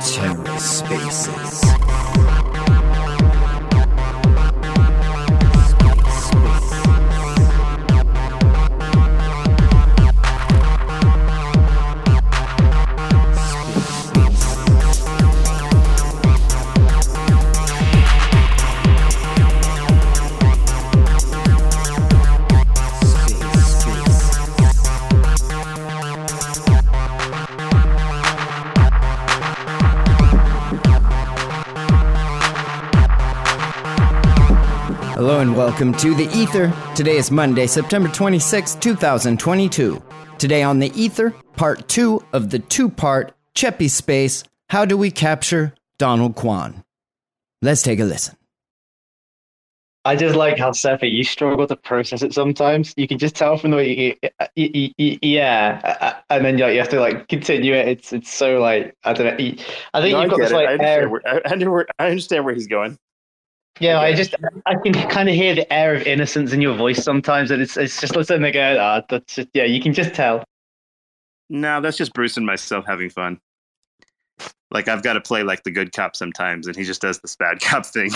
TerraSpaces. Hello welcome to The Ether. Today is Monday, September 26, 2022. Today on The Ether, part two of the two part Cephii Space How Do We Capture Donald Kwon? Let's take a listen. I just like how Cephii, you struggle to process it sometimes. You can just tell from the way you, you, you, yeah, uh, uh, and then you have to like continue it. It's it's so like I don't know. I think No, you've got this it. like I, understand where, I, I know where- I understand where he's going. Yeah, I just I can kind of hear the air of innocence in your voice sometimes, and it's it's just listening to go. Ah, that's just yeah, you can just tell. No, that's just Bruce and myself having fun. Like I've got to play like the good cop sometimes, and he just does this bad cop thing.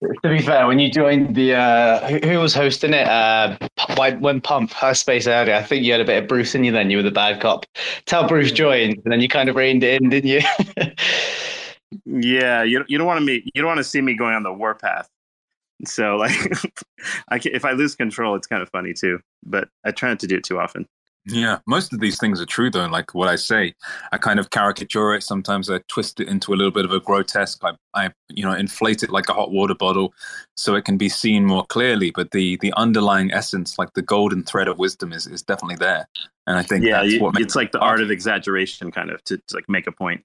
To be fair, when you joined the uh, who, who was hosting it? Uh, when when Pump her space earlier, I think you had a bit of Bruce in you. Then you were the bad cop. Tell Bruce joined, and then you kind of reined it in, didn't you? yeah, you you don't want to meet you don't want to see me going on the warpath. So like, I can, if I lose control, it's kind of funny too. But I try not to do it too often. Yeah, most of these things are true though. Like what I say, I kind of caricature it. Sometimes I twist it into a little bit of a grotesque. I, I, you know, inflate it like a hot water bottle, so it can be seen more clearly. But the the underlying essence, like the golden thread of wisdom, is is definitely there. And I think Yeah, that's you, what makes it's like the art of exaggeration, kind of to, to like make a point.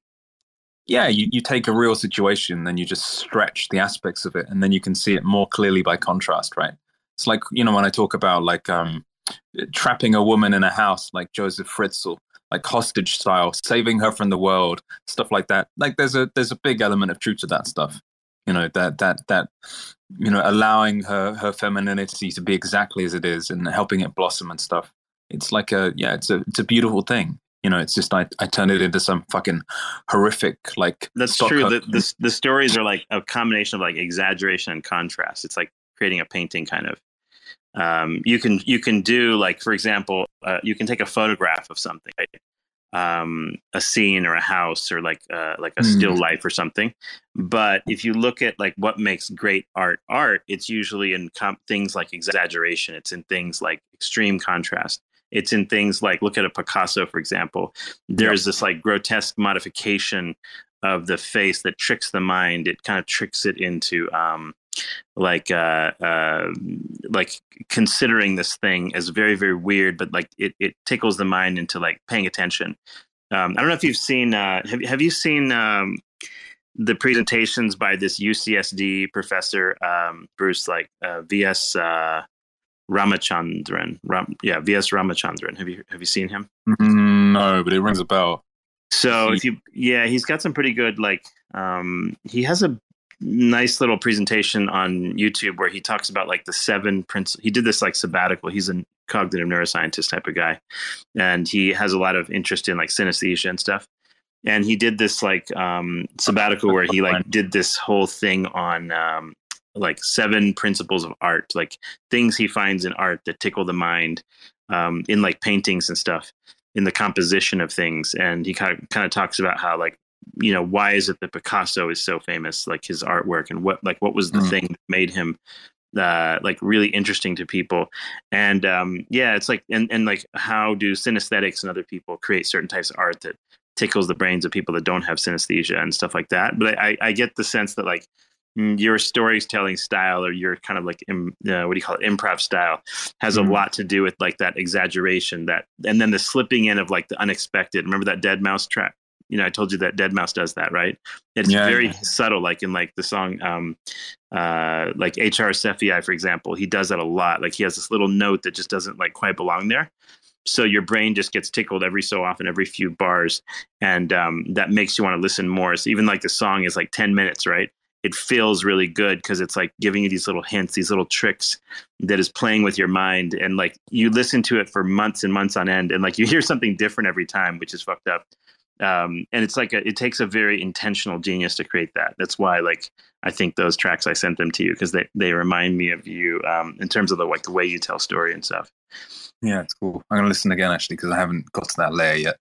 Yeah, you, you take a real situation, then you just stretch the aspects of it, and then you can see it more clearly by contrast, right? It's like you know when I talk about like um, trapping a woman in a house, like Joseph Fritzl, like hostage style, saving her from the world, stuff like that. Like there's a there's a big element of truth to that stuff. You know that that that you know allowing her her femininity to be exactly as it is and helping it blossom and stuff. It's like a yeah, it's a it's a beautiful thing. You know, it's just I I turn it into some fucking horrific like That's true. The, the the stories are like a combination of like exaggeration and contrast. It's like creating a painting, kind of. Um, you can you can do like for example, uh, you can take a photograph of something, right? um, a scene or a house or like uh, like a Mm. still life or something. But if you look at like what makes great art art, it's usually in com- things like exaggeration. It's in things like extreme contrast. It's in things like look at a Picasso, for example. There's this like grotesque modification of the face that tricks the mind. It kind of tricks it into um, like uh, uh, like considering this thing as very very weird, but like it, it tickles the mind into like paying attention. Um, I don't know if you've seen uh, have have you seen um, the presentations by this UCSD professor um, Bruce like uh, VS uh, Ramachandran Ram, yeah VS Ramachandran have you have you seen him? Mm, no, but it rings a bell. So See. if you, yeah, he's got some pretty good like um, he has a nice little presentation on YouTube where he talks about like the seven principles. He did this like sabbatical. He's a cognitive neuroscientist type of guy, and he has a lot of interest in like synesthesia and stuff. And he did this like um, sabbatical where he like did this whole thing on um, like seven principles of art, like things he finds in art that tickle the mind um, in like paintings and stuff in the composition of things. And he kind of kind of talks about how like you know why is it that Picasso is so famous like his artwork and what like what was the Mm. thing that made him uh like really interesting to people? And um yeah it's like and and like how do synesthetics and other people create certain types of art that tickles the brains of people that don't have synesthesia and stuff like that? But i i get the sense that like your storytelling style or your kind of like uh, what do you call it improv style has Mhm. a lot to do with like that exaggeration that and then the slipping in of like the unexpected. Remember that deadmau5 track? You know i told you that deadmau5 does that right? It's Yeah, very yeah. subtle like in like the song um uh like hr Cephei, for example he does that a lot. Like he has this little note that just doesn't like quite belong there. So your brain just gets tickled every so often every few bars and um that makes you want to listen more. So even like the song is like 10 minutes right it feels really good because it's like giving you these little hints, these little tricks that is playing with your mind. And like you listen to it for months and months on end, and like you hear something different every time, which is fucked up. Um, and it's like a, it takes a very intentional genius to create that. That's why like I think those tracks I sent them to you because they they remind me of you um, in terms of the like the way you tell story and stuff. Yeah, it's cool. I'm gonna listen again actually because I haven't got to that layer yet.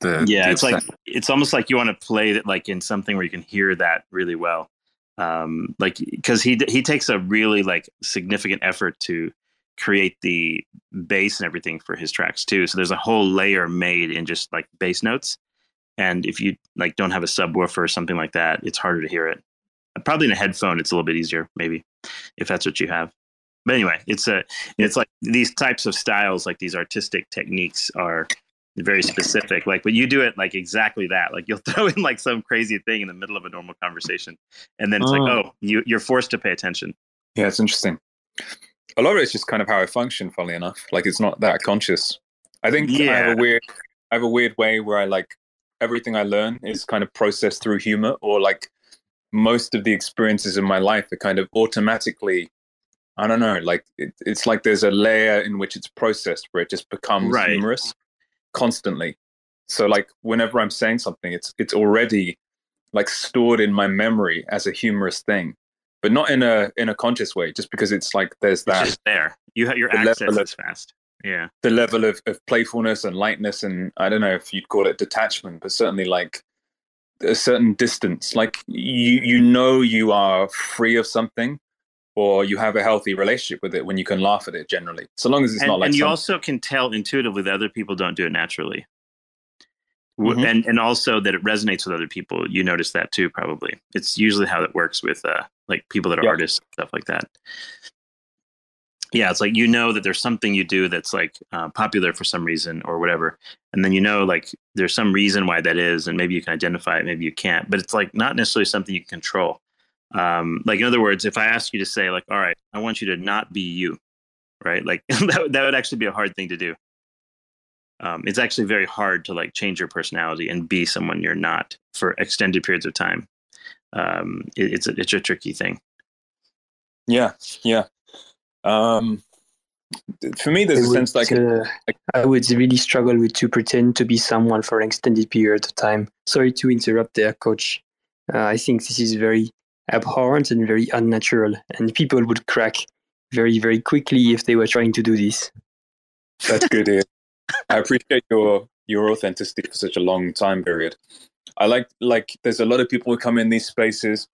The, yeah, the it's like it's almost like you want to play it like in something where you can hear that really well. Um, like because he he takes a really like significant effort to create the bass and everything for his tracks too. So there's a whole layer made in just like bass notes. And if you like don't have a subwoofer or something like that, it's harder to hear it. Probably in a headphone, it's a little bit easier, maybe, if that's what you have. But anyway, it's a it's like these types of styles, like these artistic techniques, are very specific. Like, but you do it like exactly that. Like, you'll throw in like some crazy thing in the middle of a normal conversation, and then it's oh. like, mm. oh, you you're forced to pay attention. Yeah, it's interesting. A lot of it's just kind of how I function. Funnily enough, like it's not that conscious. I think yeah. I have a weird, I have a weird way where I like everything I learn is kind of processed through humor, or like most of the experiences in my life are kind of automatically I don't know, like it, it's like there's a layer in which it's processed where it just becomes right. humorous constantly. So like whenever I'm saying something, it's it's already like stored in my memory as a humorous thing, but not in a in a conscious way. Just because it's like there's that it's there. You have your access is fast. Yeah, the level of, of playfulness and lightness, and I don't know if you'd call it detachment, but certainly like a certain distance. Like you you know you are free of something, or you have a healthy relationship with it when you can laugh at it generally so long as it's and, not like and you also can tell intuitively that other people don't do it naturally. Mm-hmm. and and also that it resonates with other people. You notice that too probably. It's usually how it works with uh like people that are artists stuff like that. Yeah it's like you know that there's something you do that's like uh, popular for some reason or whatever and then you know like there's some reason why that is and maybe you can identify it maybe you can't but it's like not necessarily something you can control um, like in other words, if I ask you to say like, all right, I want you to not be you, right? Like that, that would actually be a hard thing to do. Um, it's actually very hard to like change your personality and be someone you're not for extended periods of time. Um, it, it's a, it's a tricky thing. Yeah, yeah. Um, for me, there's I a sense like, uh, like I would really struggle with to pretend to be someone for an extended period of time. Sorry to interrupt there, coach. Uh, I think this is very abhorrent and very unnatural, and people would crack very, very quickly if they were trying to do this. That's good. I appreciate your your authenticity for such a long time period. I like like there's a lot of people who come in these spaces,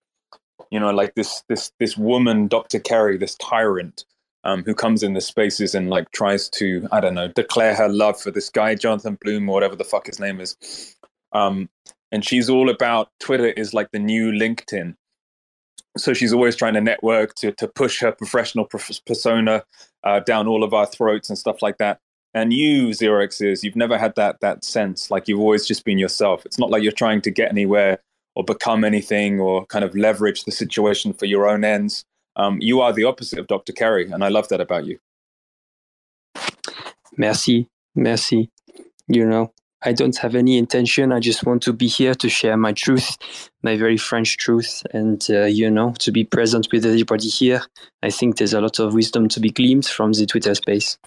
you know, like this this this woman, Dr. Carrie, this tyrant, um, who comes in the spaces and like tries to I don't know declare her love for this guy Jonathan Bloom or whatever the fuck his name is, um, and she's all about Twitter is like the new LinkedIn, so she's always trying to network to to push her professional persona uh, down all of our throats and stuff like that. And you, 0xEars, is you've never had that that sense. Like you've always just been yourself. It's not like you're trying to get anywhere or become anything or kind of leverage the situation for your own ends. Um, you are the opposite of Dr. Carrie, and I love that about you. Merci, merci. You know, I don't have any intention. I just want to be here to share my truth, my very French truth, and uh, you know, to be present with everybody here. I think there's a lot of wisdom to be gleaned from the Twitter space.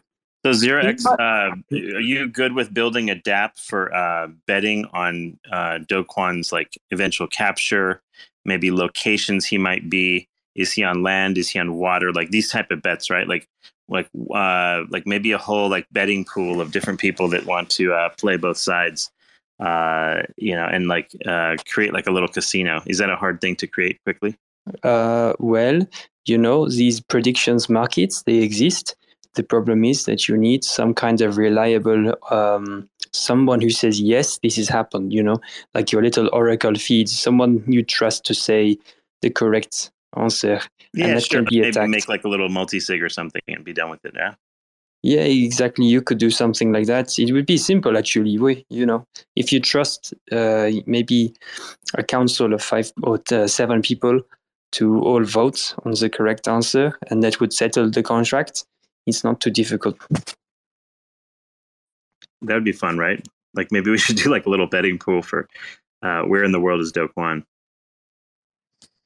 So 0xEars, uh, are you good with building a DApp for uh, betting on uh, Do Kwon's like eventual capture, maybe locations he might be? Is he on land? Is he on water? Like these type of bets, right? Like like uh, like maybe a whole like betting pool of different people that want to uh, play both sides uh, you know and like uh, create like a little casino. Is that a hard thing to create quickly? Uh, well you know these predictions markets they exist. The problem is that you need some kind of reliable um, someone who says yes this has happened you know? Like your little oracle feeds someone you trust to say the correct answer yeah, and that sure, can be maybe attacked. make like a little multi-sig or something and be done with it. Yeah. Yeah, exactly. You could do something like that. It would be simple, actually. We, you know, if you trust uh, maybe a council of five or uh, seven people to all vote on the correct answer, and that would settle the contract. It's not too difficult. That would be fun, right? Like maybe we should do like a little betting pool for uh, where in the world is Do Kwon.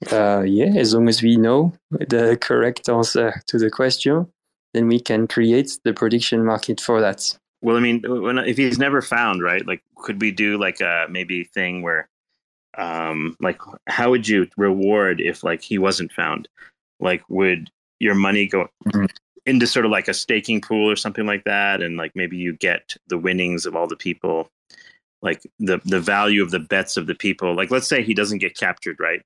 Uh, yeah, as long as we know the correct answer to the question, then we can create the prediction market for that. Well, I mean, when, if he's never found, right? Like, could we do like a maybe thing where, um, like, how would you reward if like he wasn't found? Like, would your money go mm-hmm. into sort of like a staking pool or something like that, and like maybe you get the winnings of all the people, like the the value of the bets of the people. Like, let's say he doesn't get captured, right?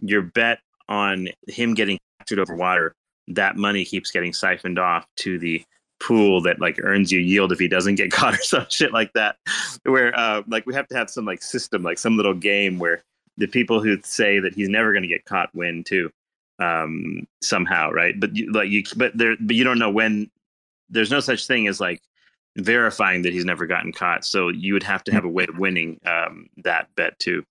Your bet on him getting captured over water, that money keeps getting siphoned off to the pool that like earns you yield if he doesn't get caught or some shit like that. Where uh, like we have to have some like system, like some little game where the people who say that he's never going to get caught win too, um, somehow, right? But you, like you, but there, but you don't know when. There's no such thing as like verifying that he's never gotten caught. So you would have to have a way of winning um, that bet too.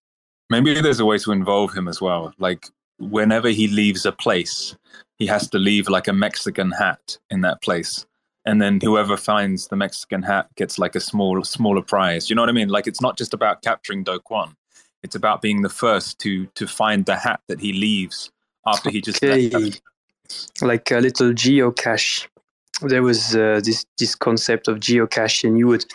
Maybe there's a way to involve him as well. Like whenever he leaves a place, he has to leave like a Mexican hat in that place and then whoever finds the Mexican hat gets like a small smaller prize. You know what I mean? Like it's not just about capturing Do Kwon. It's about being the first to to find the hat that he leaves after he just okay. like a little geocache. There was uh, this this concept of geocache, and you would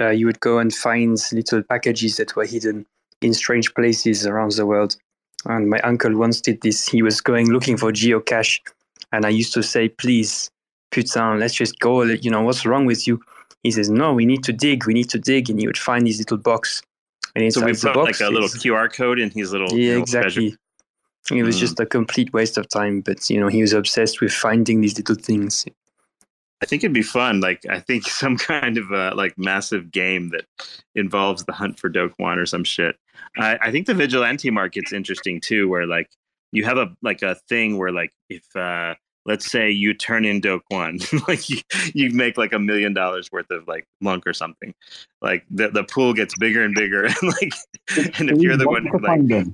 uh, you would go and find little packages that were hidden in strange places around the world. And my uncle once did this. He was going looking for geocache, and I used to say, "Please putain, let's just go. You know, what's wrong with you? He says, no, we need to dig. We need to dig. And he would find his little box. And inside so we put box, like a little QR code in his little yeah, little exactly. Treasure. It was mm. just a complete waste of time, but you know he was obsessed with finding these little things. I think it'd be fun. Like I think some kind of a like massive game that involves the hunt for Do Kwon or some shit. I, I think the vigilante market's interesting too, where like you have a like a thing where like if uh let's say you turn in Do Kwon, like you, you make like a million dollars worth of like LUNC or something. Like the the pool gets bigger and bigger, and like, and if you're the one, like,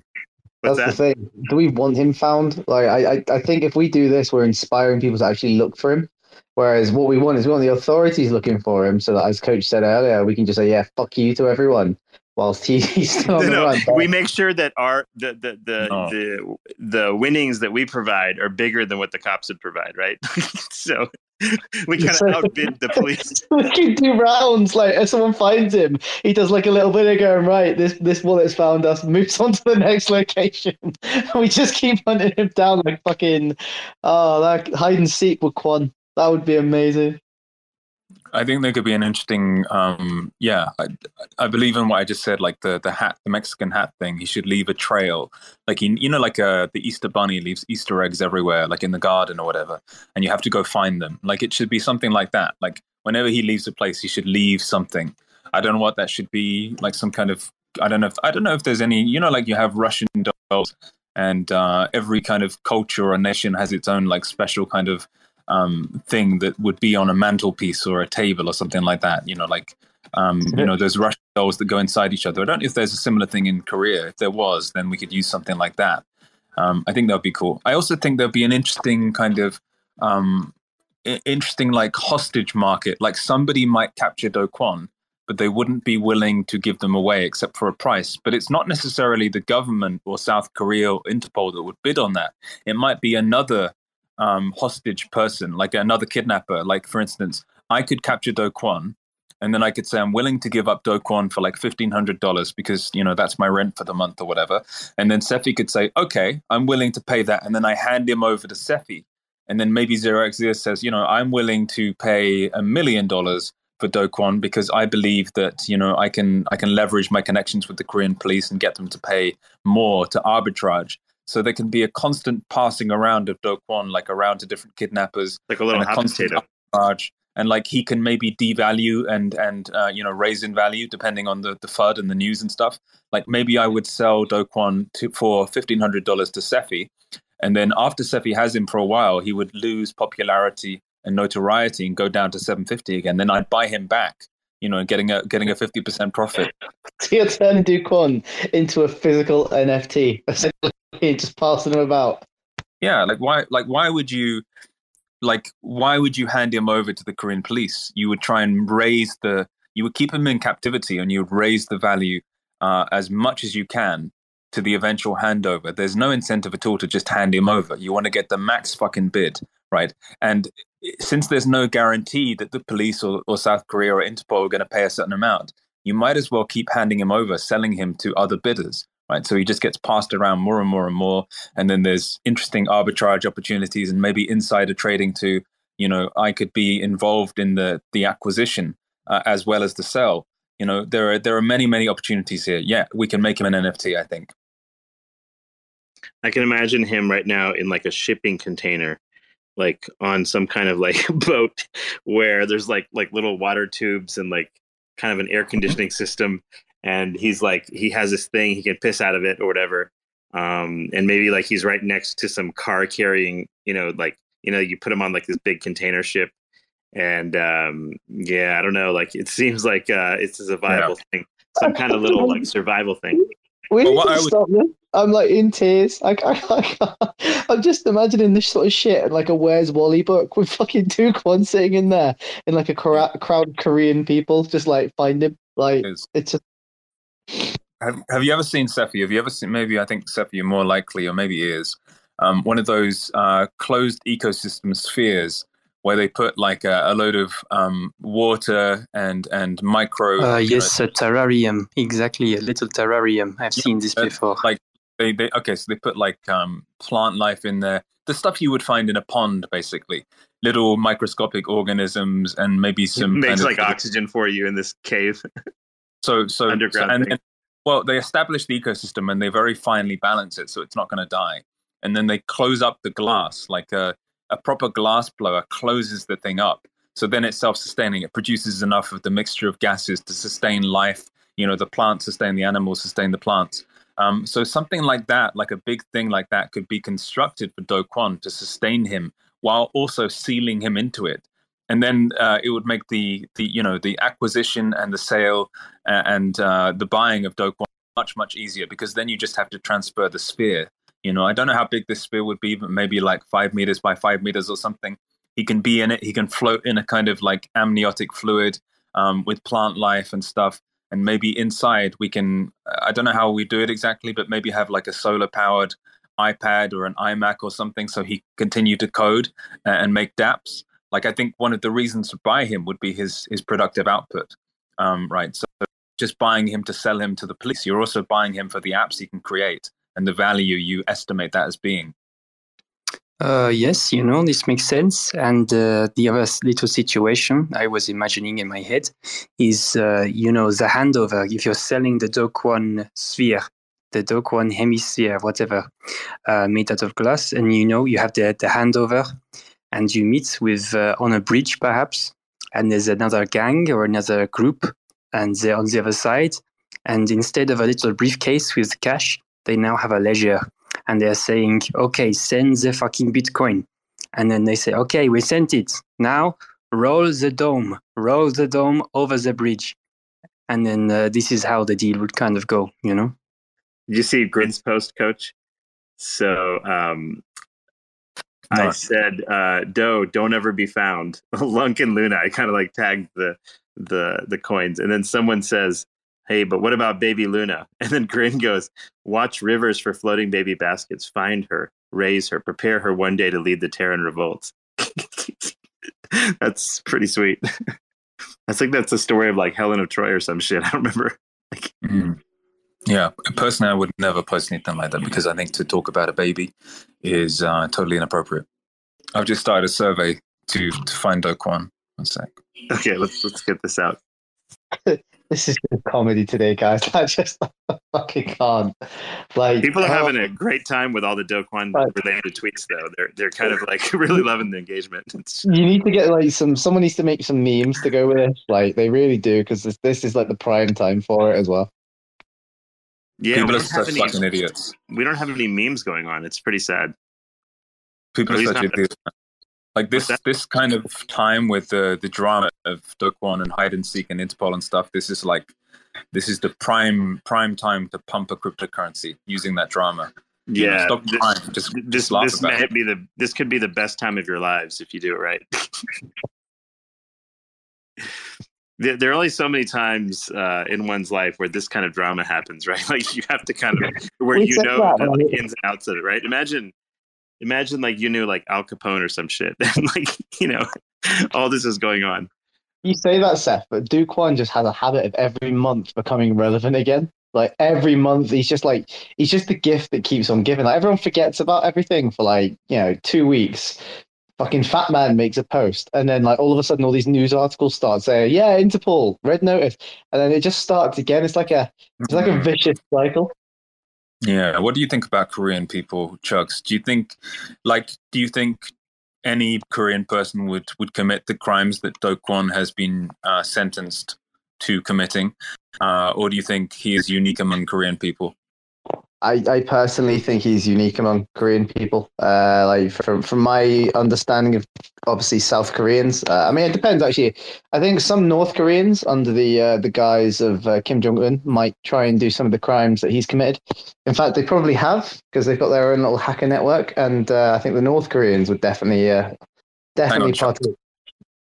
that's that? the thing. Do we want him found? Like, I, I, I think if we do this, we're inspiring people to actually look for him. Whereas what we want is we want the authorities looking for him, so that as Coach said earlier, we can just say, "Yeah, fuck you to everyone." whilst he, he's still on no, the run. We make sure that our the the the, no. the the winnings that we provide are bigger than what the cops would provide, right? so we kind of outbid the police. we can do rounds. Like if someone finds him, he does like a little bit of going right. This this bullet's found us. Moves on to the next location. we just keep hunting him down like fucking. Uh, oh, that hide and seek with Kwon. That would be amazing. I think there could be an interesting, um, yeah. I, I, believe in what I just said, like the the hat, the Mexican hat thing. He should leave a trail, like he, you know, like uh, the Easter Bunny leaves Easter eggs everywhere, like in the garden or whatever, and you have to go find them. Like it should be something like that. Like whenever he leaves a place, he should leave something. I don't know what that should be, like some kind of. I don't know. If, I don't know if there's any. You know, like you have Russian dolls, and uh, every kind of culture or nation has its own like special kind of um, thing that would be on a mantelpiece or a table or something like that. You know, like um, you know, there's Russian dolls that go inside each other. I don't know if there's a similar thing in Korea. If there was, then we could use something like that. Um, I think that would be cool. I also think there'd be an interesting kind of um, interesting like hostage market. Like somebody might capture Do Kwon, but they wouldn't be willing to give them away except for a price. But it's not necessarily the government or South Korea or Interpol that would bid on that. It might be another um, hostage person, like another kidnapper. Like for instance, I could capture Do Kwon, and then I could say I'm willing to give up Do Kwon for like fifteen hundred dollars because you know that's my rent for the month or whatever. And then Cephii could say, okay, I'm willing to pay that, and then I hand him over to Cephii. And then maybe Zero says, you know, I'm willing to pay a million dollars for Do Kwon because I believe that you know I can I can leverage my connections with the Korean police and get them to pay more to arbitrage. So there can be a constant passing around of Do Kwon, like around to different kidnappers, like a little a constant charge, and like he can maybe devalue and and uh, you know raise in value depending on the the FUD and the news and stuff. Like maybe I would sell Do Kwon to, for fifteen hundred dollars to Cephii, and then after Cephii has him for a while, he would lose popularity and notoriety and go down to seven fifty again. Then I'd buy him back you know, getting a getting a fifty percent profit. So you're turning Do Kwon into a physical NFT, essentially, just passing him about. Yeah, like why? Like why would you? Like why would you hand him over to the Korean police? You would try and raise the. You would keep him in captivity, and you would raise the value uh, as much as you can to the eventual handover. There's no incentive at all to just hand him over. You want to get the max fucking bid, right? And since there's no guarantee that the police or, or South Korea or Interpol are going to pay a certain amount, you might as well keep handing him over, selling him to other bidders, right? So he just gets passed around more and more and more. And then there's interesting arbitrage opportunities and maybe insider trading to, you know, I could be involved in the the acquisition uh, as well as the sell. You know, there are there are many many opportunities here. Yeah, we can make him an NFT. I think. I can imagine him right now in like a shipping container, like on some kind of like boat where there's like like little water tubes and like kind of an air conditioning system. And he's like he has this thing he can piss out of it or whatever. Um and maybe like he's right next to some car carrying you know like you know you put him on like this big container ship. And um yeah i don't know like it seems like uh it's a viable yeah. thing some kind of little like survival thing we need to stop this. I'm like in tears. I, I, I, I'm just imagining this sort of shit and like a Where's Wally book with fucking Do Kwon sitting in there in like a crowd of Korean people just like find him. Like it's a. Have, have you ever seen Cephii? Have you ever seen? Maybe I think Cephii are more likely, or maybe is um, one of those uh, closed ecosystem spheres where they put like a, a load of um, water and and micro. Uh, yes, know, a terrarium. Exactly, a little terrarium. I've yeah, seen this before. Like they, they okay, so they put like um, plant life in there. The stuff you would find in a pond, basically. Little microscopic organisms and maybe some. It makes like of, oxygen for you in this cave. So so underground. So, and, and, well, they establish the ecosystem and they very finely balance it so it's not going to die. And then they close up the glass like a a proper glass blower closes the thing up. So then it's self sustaining. It produces enough of the mixture of gases to sustain life. You know, the plants sustain the animals, sustain the plants. Um, so something like that, like a big thing like that, could be constructed for Do Kwon to sustain him while also sealing him into it. And then uh, it would make the, the you know the acquisition and the sale and uh, the buying of Do Kwon much much easier because then you just have to transfer the sphere you know, I don't know how big this sphere would be, but maybe like five meters by five meters or something. He can be in it. He can float in a kind of like amniotic fluid um, with plant life and stuff. And maybe inside we can, I don't know how we do it exactly, but maybe have like a solar powered iPad or an iMac or something so he continue to code and make dApps. Like I think one of the reasons to buy him would be his his productive output, um, right? So just buying him to sell him to the police, you're also buying him for the apps he can create and the value you estimate that as being. Uh, yes, you know, this makes sense. And uh, the other little situation I was imagining in my head is, uh, you know, the handover. If you're selling the Do Kwon sphere, the Do Kwon hemisphere, whatever, uh, made out of glass, and you know, you have the, the handover, and you meet with uh, on a bridge perhaps, and there's another gang or another group, and they're on the other side. And instead of a little briefcase with cash, they now have a ledger and they're saying, okay, send the fucking Bitcoin. And then they say, okay, we sent it. Now roll the dome, roll the dome over the bridge. And then uh, this is how the deal would kind of go, you know? Did you see Grin's post, coach? So um, I said, uh, "Do, don't ever be found." LUNC and Luna. I kind of like tagged the the the coins, and then someone says, hey, but what about baby Luna? And then Grin goes, watch rivers for floating baby baskets, find her, raise her, prepare her one day to lead the Terran revolts. that's pretty sweet. I think that's the story of like Helen of Troy or some shit. I don't remember. mm. Yeah, personally, I would never post anything like that because I think to talk about a baby is uh, totally inappropriate. I've just started a survey to to find Do Kwon. One sec. Okay, let's let's get this out. This is good comedy today, guys. I just fucking can't. Like people are having a um, great time with all the Do Kwon related tweets, though. They're they're kind of like really loving the engagement. It's... You need to get like some. Someone needs to make some memes to go with it. Like they really do, because this, this is like the prime time for it as well. Yeah, people are such any, fucking idiots. We don't have any memes going on. It's pretty sad. People are such idiots like this this kind of time with the the drama of Do Kwon and hide and seek and Interpol and stuff. This is like this is the prime prime time to pump a cryptocurrency using that drama. You yeah, know, this, time, just, this, this may be the this could be the best time of your lives if you do it right. there, there are only so many times uh, in one's life where this kind of drama happens, right? Like you have to kind of where you know the right? ins and outs of it, right? Imagine, imagine like you knew like Al Capone or some shit, and like you know, all this is going on. You say that, Seth, but Do Kwon just has a habit of every month becoming relevant again. Like every month, he's just like he's just the gift that keeps on giving. Like everyone forgets about everything for like you know two weeks. Fucking FatMan makes a post, and then like all of a sudden, all these news articles start saying, "Yeah, Interpol, red notice," and then it just starts again. It's like a it's like a mm. vicious cycle. Yeah. What do you think about Korean people, Chugs? Do you think, like, do you think any Korean person would would commit the crimes that Do Kwon has been uh, sentenced to committing, uh, or do you think he is unique among Korean people? I, I personally think he's unique among Korean people. Uh, like from from my understanding of obviously South Koreans. Uh, I mean, it depends actually. I think some North Koreans under the uh, the guise of uh, Kim Jong Un might try and do some of the crimes that he's committed. In fact, they probably have because they've got their own little hacker network, and uh, I think the North Koreans would definitely uh, definitely Chuck. partake.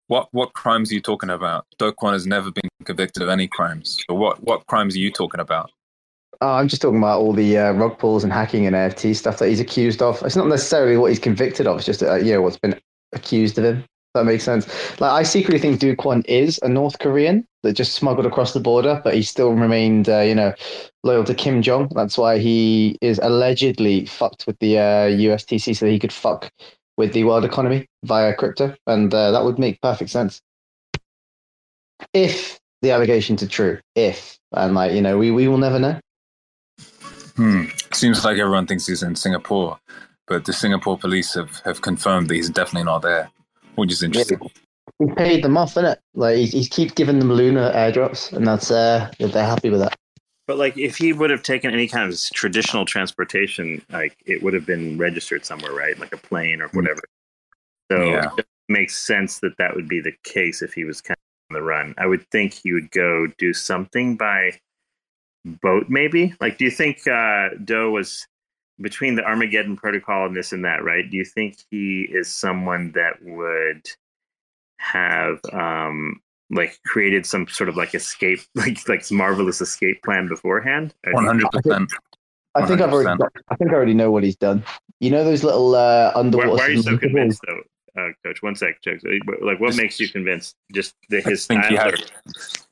What what crimes are you talking about? Do Kwon has never been convicted of any crimes. So what what crimes are you talking about? Oh, I'm just talking about all the uh, rug pulls and hacking and NFT stuff that he's accused of. It's not necessarily what he's convicted of. It's just uh, you know what's been accused of him. That makes sense. Like I secretly think Do Kwon is a North Korean that just smuggled across the border, but he still remained uh, you know loyal to Kim Jong. That's why he is allegedly fucked with the uh, USTC so that he could fuck with the world economy via crypto, and uh, that would make perfect sense if the allegations are true. If and like you know we we will never know. Hmm. Seems like everyone thinks he's in Singapore, but the Singapore police have, have confirmed that he's definitely not there, which is interesting. he paid them off, innit? Like he, he keeps giving them lunar airdrops, and that's uh, they're happy with that. But like, if he would have taken any kind of traditional transportation, like it would have been registered somewhere, right? Like a plane or whatever. So Yeah. it makes sense that that would be the case if he was kind of on the run. I would think he would go do something by boat, maybe. Like, do you think uh, Doe was between the Armageddon Protocol and this and that, right? Do you think he is someone that would have um like created some sort of like escape like like marvelous escape plan beforehand Or do One you hundred percent. I think I've already, I think I already know what he's done. You know those little uh, underwater. why are you so convinced, though, uh, Coach? One sec, Chuck. Like, what makes you convinced? Just the, I his think he has.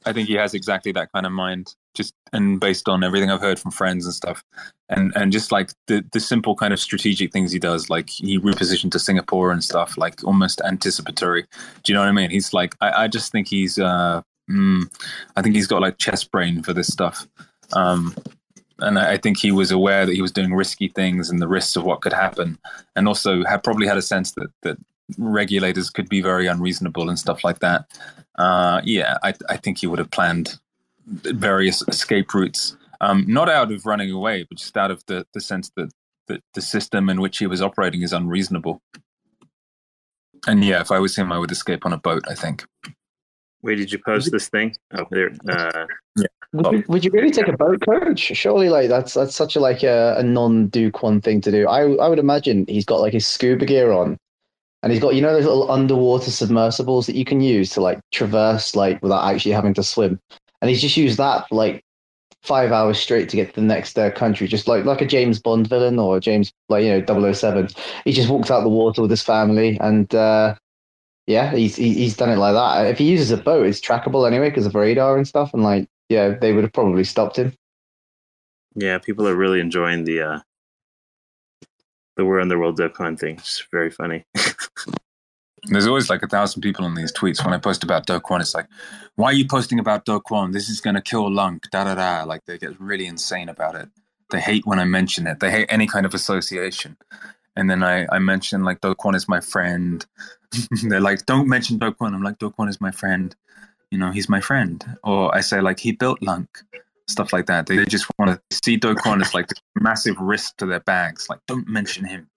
I think he has exactly that kind of mind. Just and based on everything I've heard from friends and stuff, and and just like the the simple kind of strategic things he does, like he repositioned to Singapore and stuff, like almost anticipatory. Do you know what I mean? He's like, I, I just think he's, uh, mm, I think he's got like chess brain for this stuff. Um, and I I think he was aware that he was doing risky things and the risks of what could happen, and also had probably had a sense that that regulators could be very unreasonable and stuff like that. Uh, yeah, I, I think he would have planned various escape routes, um, not out of running away, but just out of the, the sense that, that the system in which he was operating is unreasonable. And yeah, if I was him, I would escape on a boat. I think. Where did you post this thing? Oh, there. Uh, Would you, would you really take a boat coach? Surely, like that's that's such a like a, a non Do Kwon thing to do. I I would imagine he's got like his scuba gear on, and he's got you know those little underwater submersibles that you can use to like traverse like without actually having to swim, and he's just used that like five hours straight to get to the next uh, country, just like like a James Bond villain or James like you know 007. He just walks out the water with his family and. uh yeah, he's he's done it like that. If he uses a boat, it's trackable anyway because of radar and stuff. And like, yeah, they would have probably stopped him. yeah, people are really enjoying the uh, the We're world, Do Kwon thing. It's very funny. There's always like a thousand people on these tweets when I post about Do. It's like, why are you posting about Do? This is going to kill LUNC. Da da da. Like they get really insane about it. They hate when I mention it. They hate any kind of association. And then I, I mention like Do is my friend. They're like, don't mention Do. I'm like, Do is my friend. You know, he's my friend. Or I say like, he built LUNC. Stuff like that. They just want to see Do Kwon as like massive risk to their bags. Like, don't mention him.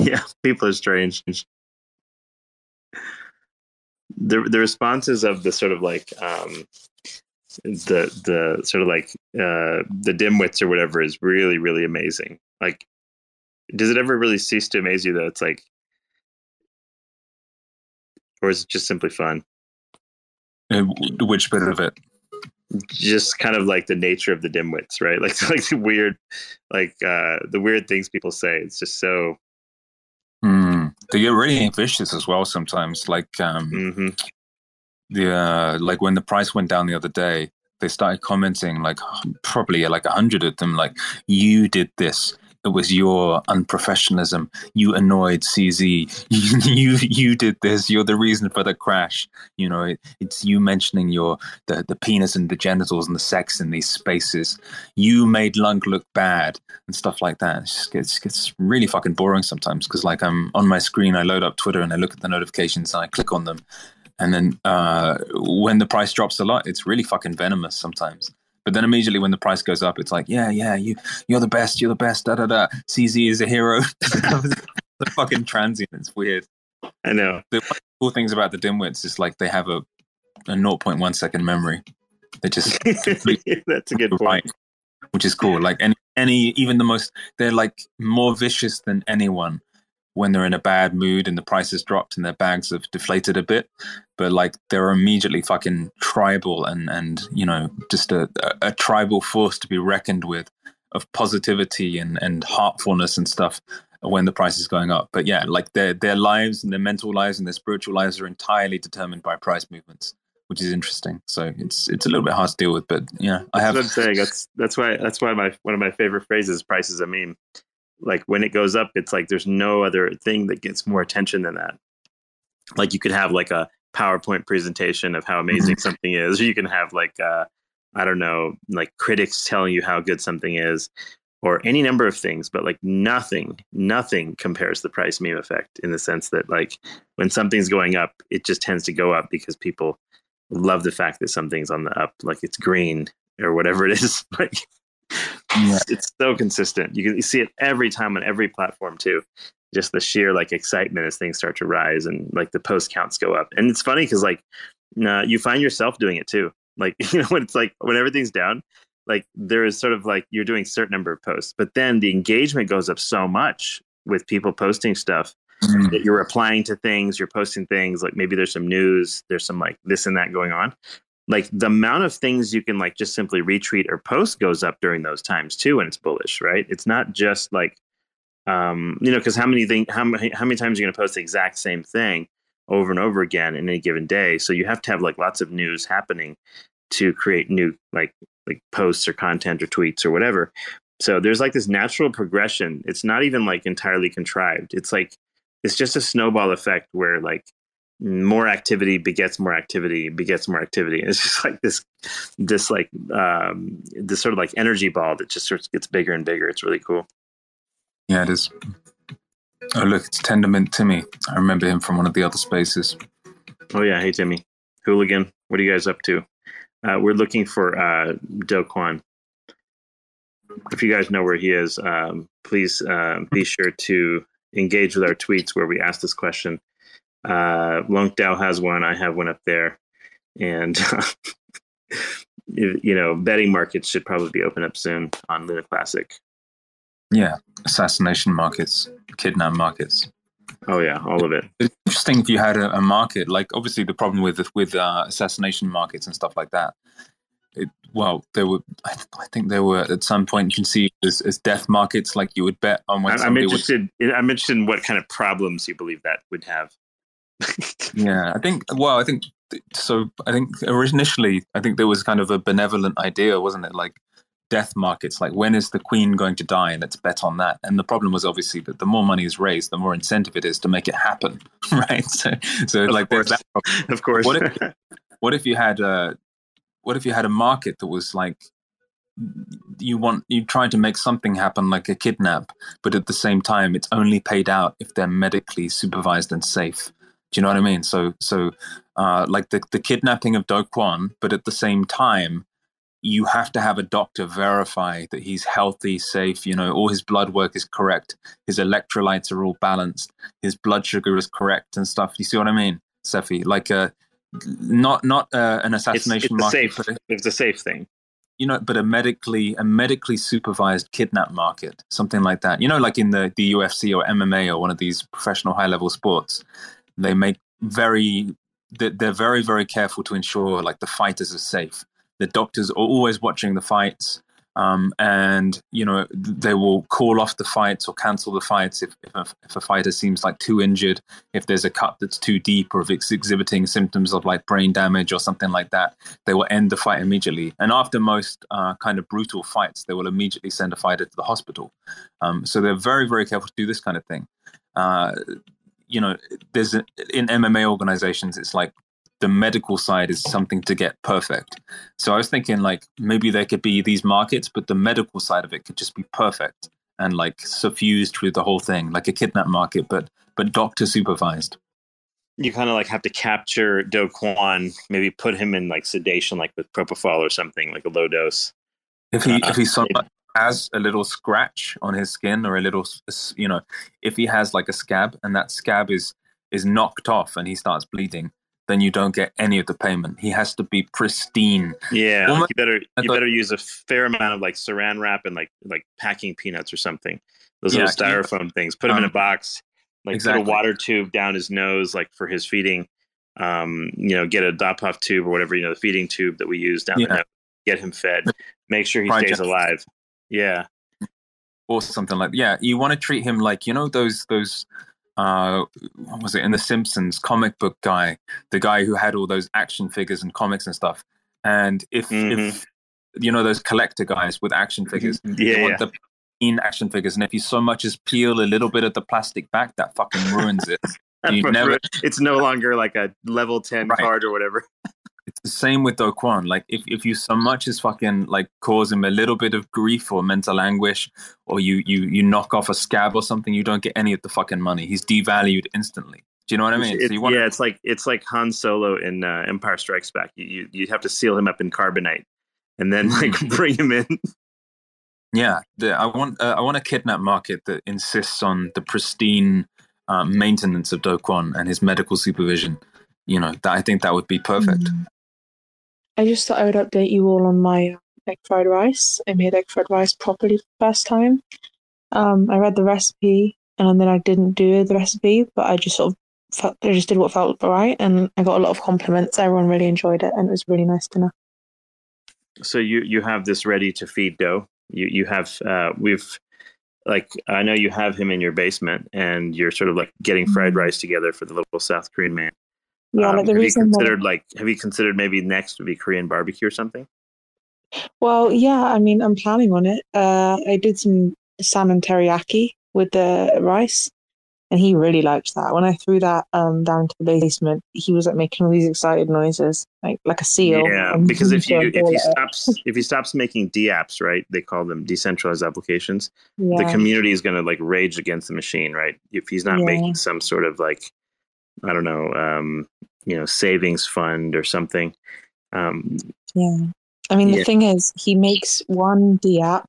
yeah, people are strange. The the responses of the sort of like um, the the sort of like uh, the dimwits or whatever is really really amazing. Like, does it ever really cease to amaze you though? It's like, or is it just simply fun? Uh, which bit of it? Just kind of like the nature of the dimwits, right? Like like the weird, like uh, the weird things people say. It's just so. Mm. They get really vicious as well sometimes. Like um, hmm the uh, like when the price went down the other day, they started commenting like probably like a hundred of them, like you did this. It was your unprofessionalism. You annoyed CZ. You, you did this. You're the reason for the crash. You know, it, it's you mentioning your the, the penis and the genitals and the sex in these spaces. You made LUNC look bad and stuff like that. It just gets gets really fucking boring sometimes because like I'm on my screen, I load up Twitter and I look at the notifications and I click on them, and then uh, when the price drops a lot, it's really fucking venomous sometimes. But then immediately when the price goes up, it's like, yeah, yeah, you you're the best, you're the best, da da da. CZ is a hero. the fucking transient. It's weird. I know. The cool things about the dimwits is like they have a a 0.1 second memory. They just That's a good point. which is cool. Like any any even the most they're like more vicious than anyone when they're in a bad mood and the price has dropped and their bags have deflated a bit. But like they're immediately fucking tribal and and you know just a, a, tribal force to be reckoned with of positivity and and heartfulness and stuff when the price is going up. But yeah, like their their lives and their mental lives and their spiritual lives are entirely determined by price movements, which is interesting. So it's it's a little bit hard to deal with, but yeah, I That's have what I'm saying. That's that's why that's why my one of my favorite phrases, "Price is a meme." Like when it goes up, it's like there's no other thing that gets more attention than that. Like you could have like a PowerPoint presentation of how amazing something is, or you can have like uh, I don't know, like critics telling you how good something is, or any number of things. But like nothing, nothing compares to the price meme effect in the sense that like when something's going up, it just tends to go up because people love the fact that something's on the up, like it's green or whatever it is. Like Yeah. it's so consistent. You can you see it every time on every platform too. Just the sheer like excitement as things start to rise and like the post counts go up. And it's funny because like uh, you find yourself doing it too. Like you know when it's like when everything's down, like there is sort of like you're doing a certain number of posts, but then the engagement goes up so much with people posting stuff Mm. that you're replying to things, you're posting things, like maybe there's some news, there's some like this and that going on. Like the amount of things you can like just simply retweet or post goes up during those times too, and it's bullish, right? It's not just like um, you know, because how many thing how many how many times are you gonna post the exact same thing over and over again in any given day? So you have to have like lots of news happening to create new like like posts or content or tweets or whatever. So there's like this natural progression. It's not even like entirely contrived. It's like it's just a snowball effect where like more activity begets more activity begets more activity. It's just like this this like um this sort of like energy ball that just sort of gets bigger and bigger. It's really cool. Yeah, it is. Oh look, it's Tendermint Timmy. I remember him from one of the other spaces. Oh yeah, hey Timmy. Hooligan, what are you guys up to? Uh, we're looking for uh Do Kwon. If you guys know where he is, um, please uh, be sure to engage with our tweets where we ask this question. Uh, LUNC Dao has one. I have one up there, and you you know, betting markets should probably be open up soon on Luna Classic. Yeah, assassination markets, kidnap markets. Oh yeah, all of it. It's interesting if you had a, a market like obviously the problem with with uh, assassination markets and stuff like that. It, well, there were I, th- I think there were at some point you conceived as, as death markets, like you would bet on when I'm, I'm would. interested. In, I'm interested in what kind of problems you believe that would have. Yeah, I think. Well, I think so. I think initially, I think there was kind of a benevolent idea, wasn't it? Like death markets, like when is the queen going to die? And let's bet on that. And the problem was obviously that the more money is raised, the more incentive it is to make it happen, right? So, so Of like course. that problem. of course. What if what if you had a what if you had a market that was like you want you trying to make something happen like a kidnap but at the same time it's only paid out if they're medically supervised and safe do you know what i mean so so uh, like the, the kidnapping of do Kwon, but at the same time you have to have a doctor verify that he's healthy safe you know all his blood work is correct his electrolytes are all balanced his blood sugar is correct and stuff you see what i mean Cephii? like a not not uh, an assassination it's a market safe. but a, It's a safe thing. you know but a medically a medically supervised kidnap market something like that you know like in the the ufc or mma or one of these professional high level sports they make very they're very very careful to ensure like the fighters are safe. The doctors are always watching the fights. Um, and you know they will call off the fights or cancel the fights if if a, if a, fighter seems like too injured, if there's a cut that's too deep, or if it's exhibiting symptoms of like brain damage or something like that. They will end the fight immediately. And after most uh, kind of brutal fights, they will immediately send a fighter to the hospital. Um, so they're very very careful to do this kind of thing. Uh, you know, there's a, in MMA organizations, it's like the medical side is something to get perfect. So I was thinking like maybe there could be these markets, but the medical side of it could just be perfect and like suffused through the whole thing, like a kidnap market, but but doctor supervised. You kind of like have to capture Do Kwon, maybe put him in like sedation, like with propofol or something, like a low dose. If he uh, if he's so has a little scratch on his skin or a little, you know, if he has like a scab and that scab is is knocked off and he starts bleeding, then you don't get any of the payment. He has to be pristine. Yeah, Almost, you better you better use a fair amount of like saran wrap and like like packing peanuts or something. Those yeah, little styrofoam yeah. things. Put him um, in a um, box. Like exactly. put a water tube down his nose, like for his feeding. Um, you know, get a Doppler tube or whatever you know, the feeding tube that we use down yeah. the nose. Get him fed. Make sure he stays alive. Yeah. Or something like yeah. You want to treat him like you know those those uh, what was it in the Simpsons comic book guy, the guy who had all those action figures and comics and stuff. And if mm-hmm. if you know those collector guys with action figures, yeah, yeah. the in action figures, and if you so much as peel a little bit of the plastic back, that fucking ruins it. you never, it's no longer like a level ten right. card or whatever. It's the same with Do Kwon. Like if, if you so much as fucking like cause him a little bit of grief or mental anguish, or you you you knock off a scab or something, you don't get any of the fucking money. He's devalued instantly. Do you know what I mean? so yeah, to- it's like it's like Han Solo in uh, Empire Strikes Back. You, you you have to seal him up in carbonite and then like bring him in. Yeah, the, I want uh, I want a kidnap market that insists on the pristine uh, maintenance of Do Kwon and his medical supervision. You know, that, I think that would be perfect. Mm. I just thought I would update you all on my egg fried rice. I made egg fried rice properly for the first time. Um, I read the recipe and then I didn't do the recipe, but I just sort of felt, I just did what felt right, and I got a lot of compliments. Everyone really enjoyed it, and it was really nice dinner. So you you have this ready to feed dough. You you have uh, we've like I know you have him in your basement, and you're sort of like getting fried mm-hmm. rice together for the little South Korean man. Yeah, um, like the have reason you considered that... like have you considered maybe next would be Korean barbecue or something? Well, yeah, I mean, I'm planning on it. Uh, I did some salmon teriyaki with the rice, and he really liked that. When I threw that um, down to the basement, he was like making all these excited noises, like like a seal. Yeah, because if you if he stops if he stops making DApps, right? They call them decentralized applications. Yeah. The community is going to like rage against the machine, right? If he's not yeah. making some sort of like I don't know, um, you know, savings fund or something. Um, yeah. I mean, the yeah. thing is, he makes one DApp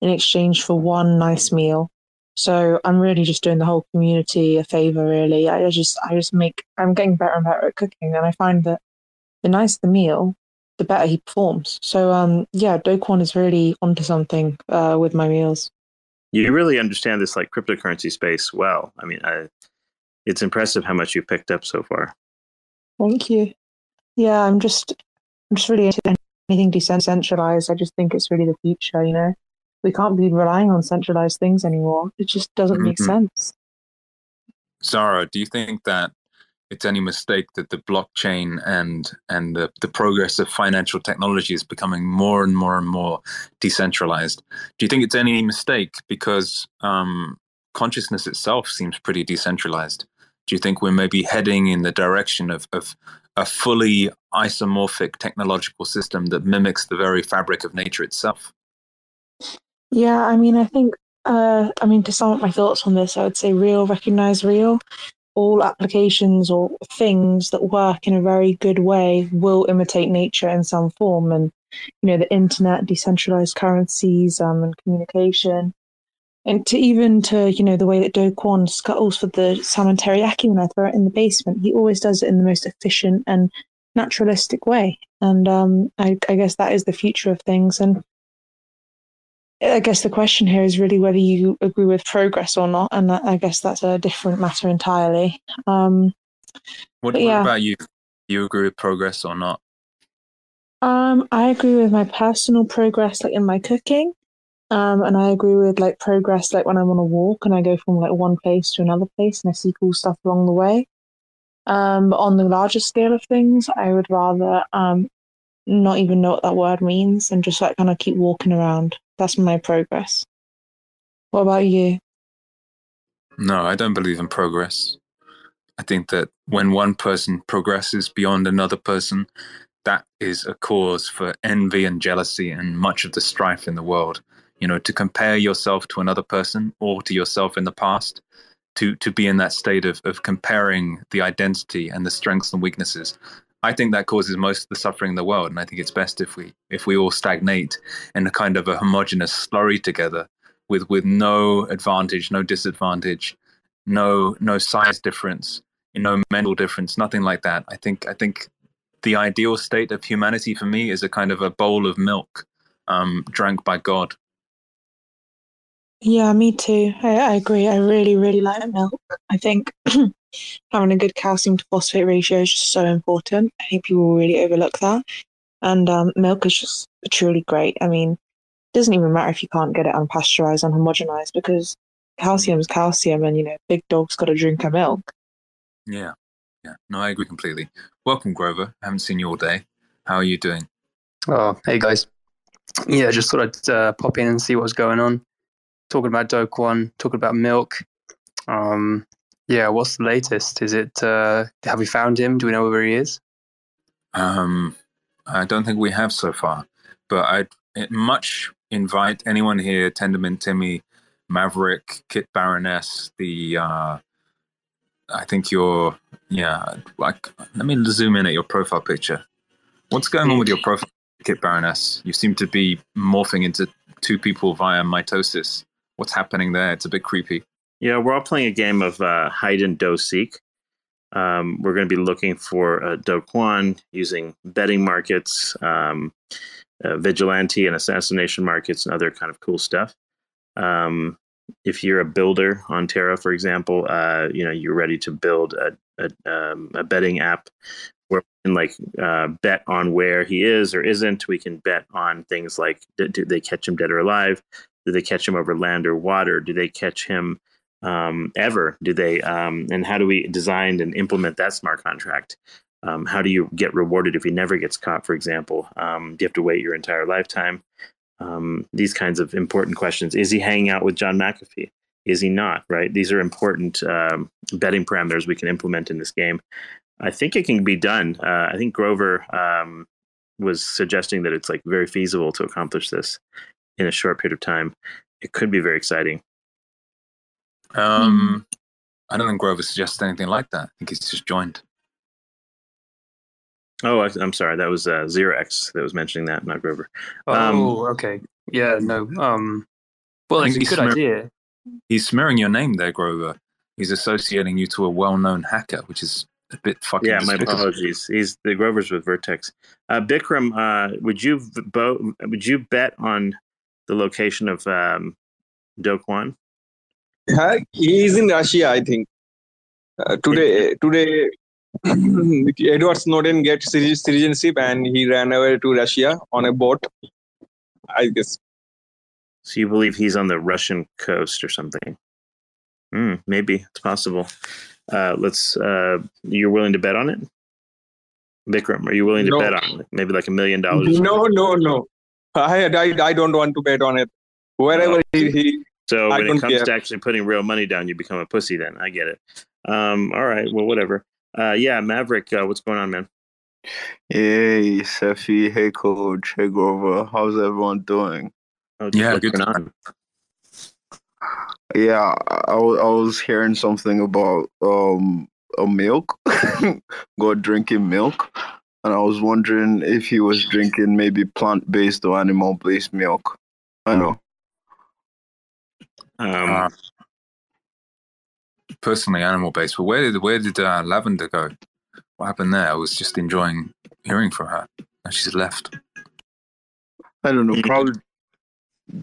in exchange for one nice meal. So I'm really just doing the whole community a favor. Really, I just, I just make. I'm getting better and better at cooking, and I find that the nicer the meal, the better he performs. So, um, yeah, Do Kwon is really onto something uh, with my meals. You really understand this like cryptocurrency space well. I mean, I, it's impressive how much you've picked up so far. Thank you. Yeah, I'm just I'm just really into anything decentralized. I just think it's really the future, you know. We can't be relying on centralized things anymore. It just doesn't mm-hmm. make sense. Zara, do you think that it's any mistake that the blockchain and and the, the progress of financial technology is becoming more and more and more decentralized? Do you think it's any mistake because um, consciousness itself seems pretty decentralized? Do you think we're maybe heading in the direction of, of a fully isomorphic technological system that mimics the very fabric of nature itself? Yeah, I mean, I think, uh, I mean, to sum up my thoughts on this, I would say real recognize real. All applications or things that work in a very good way will imitate nature in some form. And, you know, the internet, decentralized currencies um, and communication, and to even to you know the way that Do Kwon scuttles for the salmon teriyaki when I throw it in the basement, he always does it in the most efficient and naturalistic way. And um, I, I guess that is the future of things. And I guess the question here is really whether you agree with progress or not, and I guess that's a different matter entirely. Um, what, what yeah. about you? you agree with progress or not? Um, I agree with my personal progress, like in my cooking. Um, and I agree with like progress, like when I'm on a walk and I go from like one place to another place and I see cool stuff along the way. Um, but on the larger scale of things, I would rather um not even know what that word means and just like kind of keep walking around. That's my progress. What about you? No, I don't believe in progress. I think that when one person progresses beyond another person, that is a cause for envy and jealousy and much of the strife in the world. You know, to compare yourself to another person or to yourself in the past, to to be in that state of, of comparing the identity and the strengths and weaknesses. I think that causes most of the suffering in the world. And I think it's best if we if we all stagnate in a kind of a homogenous slurry together with with no advantage, no disadvantage, no no size difference, no mental difference, nothing like that. I think I think the ideal state of humanity for me is a kind of a bowl of milk um, drank by God. Yeah, me too. I, I agree. I really, really like milk. I think having a good calcium to phosphate ratio is just so important. I think people really overlook that. And um, milk is just truly great. I mean, it doesn't even matter if you can't get it unpasteurized, unhomogenized, because calcium is calcium, and you know, big dog's got to drink a milk. Yeah, yeah. No, I agree completely. Welcome, Grover. I haven't seen you all day. How are you doing? Oh, hey guys. Yeah, just thought I'd uh, pop in and see what's going on. Talking about Do Kwon, talking about milk. Um, yeah, what's the latest? Is it? Uh, have we found him? Do we know where he is? Um, I don't think we have so far, but I'd much invite anyone here, Tendermint Timmy, Maverick, Kit Baroness, the uh, I think you're yeah, like let me zoom in at your profile picture. What's going on with your profile, Kit Baroness? You seem to be morphing into two people via mitosis. What's happening there? It's a bit creepy. Yeah, we're all playing a game of uh, hide and do seek. Um, we're going to be looking for uh, Do Kwon using betting markets, um, uh, vigilante and assassination markets, and other kind of cool stuff. Um, if you're a builder on Terra, for example, uh, you know you're ready to build a a, um, a betting app where we can like uh, bet on where he is or isn't. We can bet on things like do they catch him dead or alive? Do they catch him over land or water? Do they catch him um, ever? Do they? Um, and how do we design and implement that smart contract? Um, how do you get rewarded if he never gets caught? For example, um, do you have to wait your entire lifetime? Um, these kinds of important questions. Is he hanging out with John McAfee? Is he not? Right. These are important um, betting parameters we can implement in this game. I think it can be done. Uh, I think Grover was suggesting that it's like very feasible to accomplish this in a short period of time. It could be very exciting. Um, mm. I don't think Grover suggests anything like that. I think he's just joined. Oh, I, am sorry. That was uh, Zero X that was mentioning that, not Grover. Um, oh, okay. Yeah, no. Um, well, it's a good smear- idea. He's smearing your name there, Grover. He's associating you to a well-known hacker, which is a bit fucking. Yeah, my apologies. He's the Grover's with Vertex. Uh, Bikram, uh, would you bo- would you bet on the location of um, Do Kwon? he is in Russia, I think. Uh, today, today, Edward Snowden gets citizenship and he ran away to Russia on a boat. I guess. So you believe he's on the Russian coast or something? Mm, maybe it's possible. Uh, let's. Uh, you're willing to bet on it, Bikram? Are you willing to no. bet on it? Maybe like a million dollars? No, no, no. I, I, I don't want to bet on it. Wherever he, he so when it comes care. to actually putting real money down, you become a pussy. Then I get it. Um, all right, well, whatever. Uh, yeah, Maverick, uh, what's going on, man? Hey, Cephii. Hey, Coach. Hey, Grover. How's everyone doing? Oh, yeah, good on. Yeah, I, I was hearing something about um a milk, God drinking milk, and I was wondering if he was drinking maybe plant based or animal based milk. I know. Um, uh, personally, animal based. But where did where did uh, Lavender go? What happened there? I was just enjoying hearing from her, and she's left. I don't know. Probably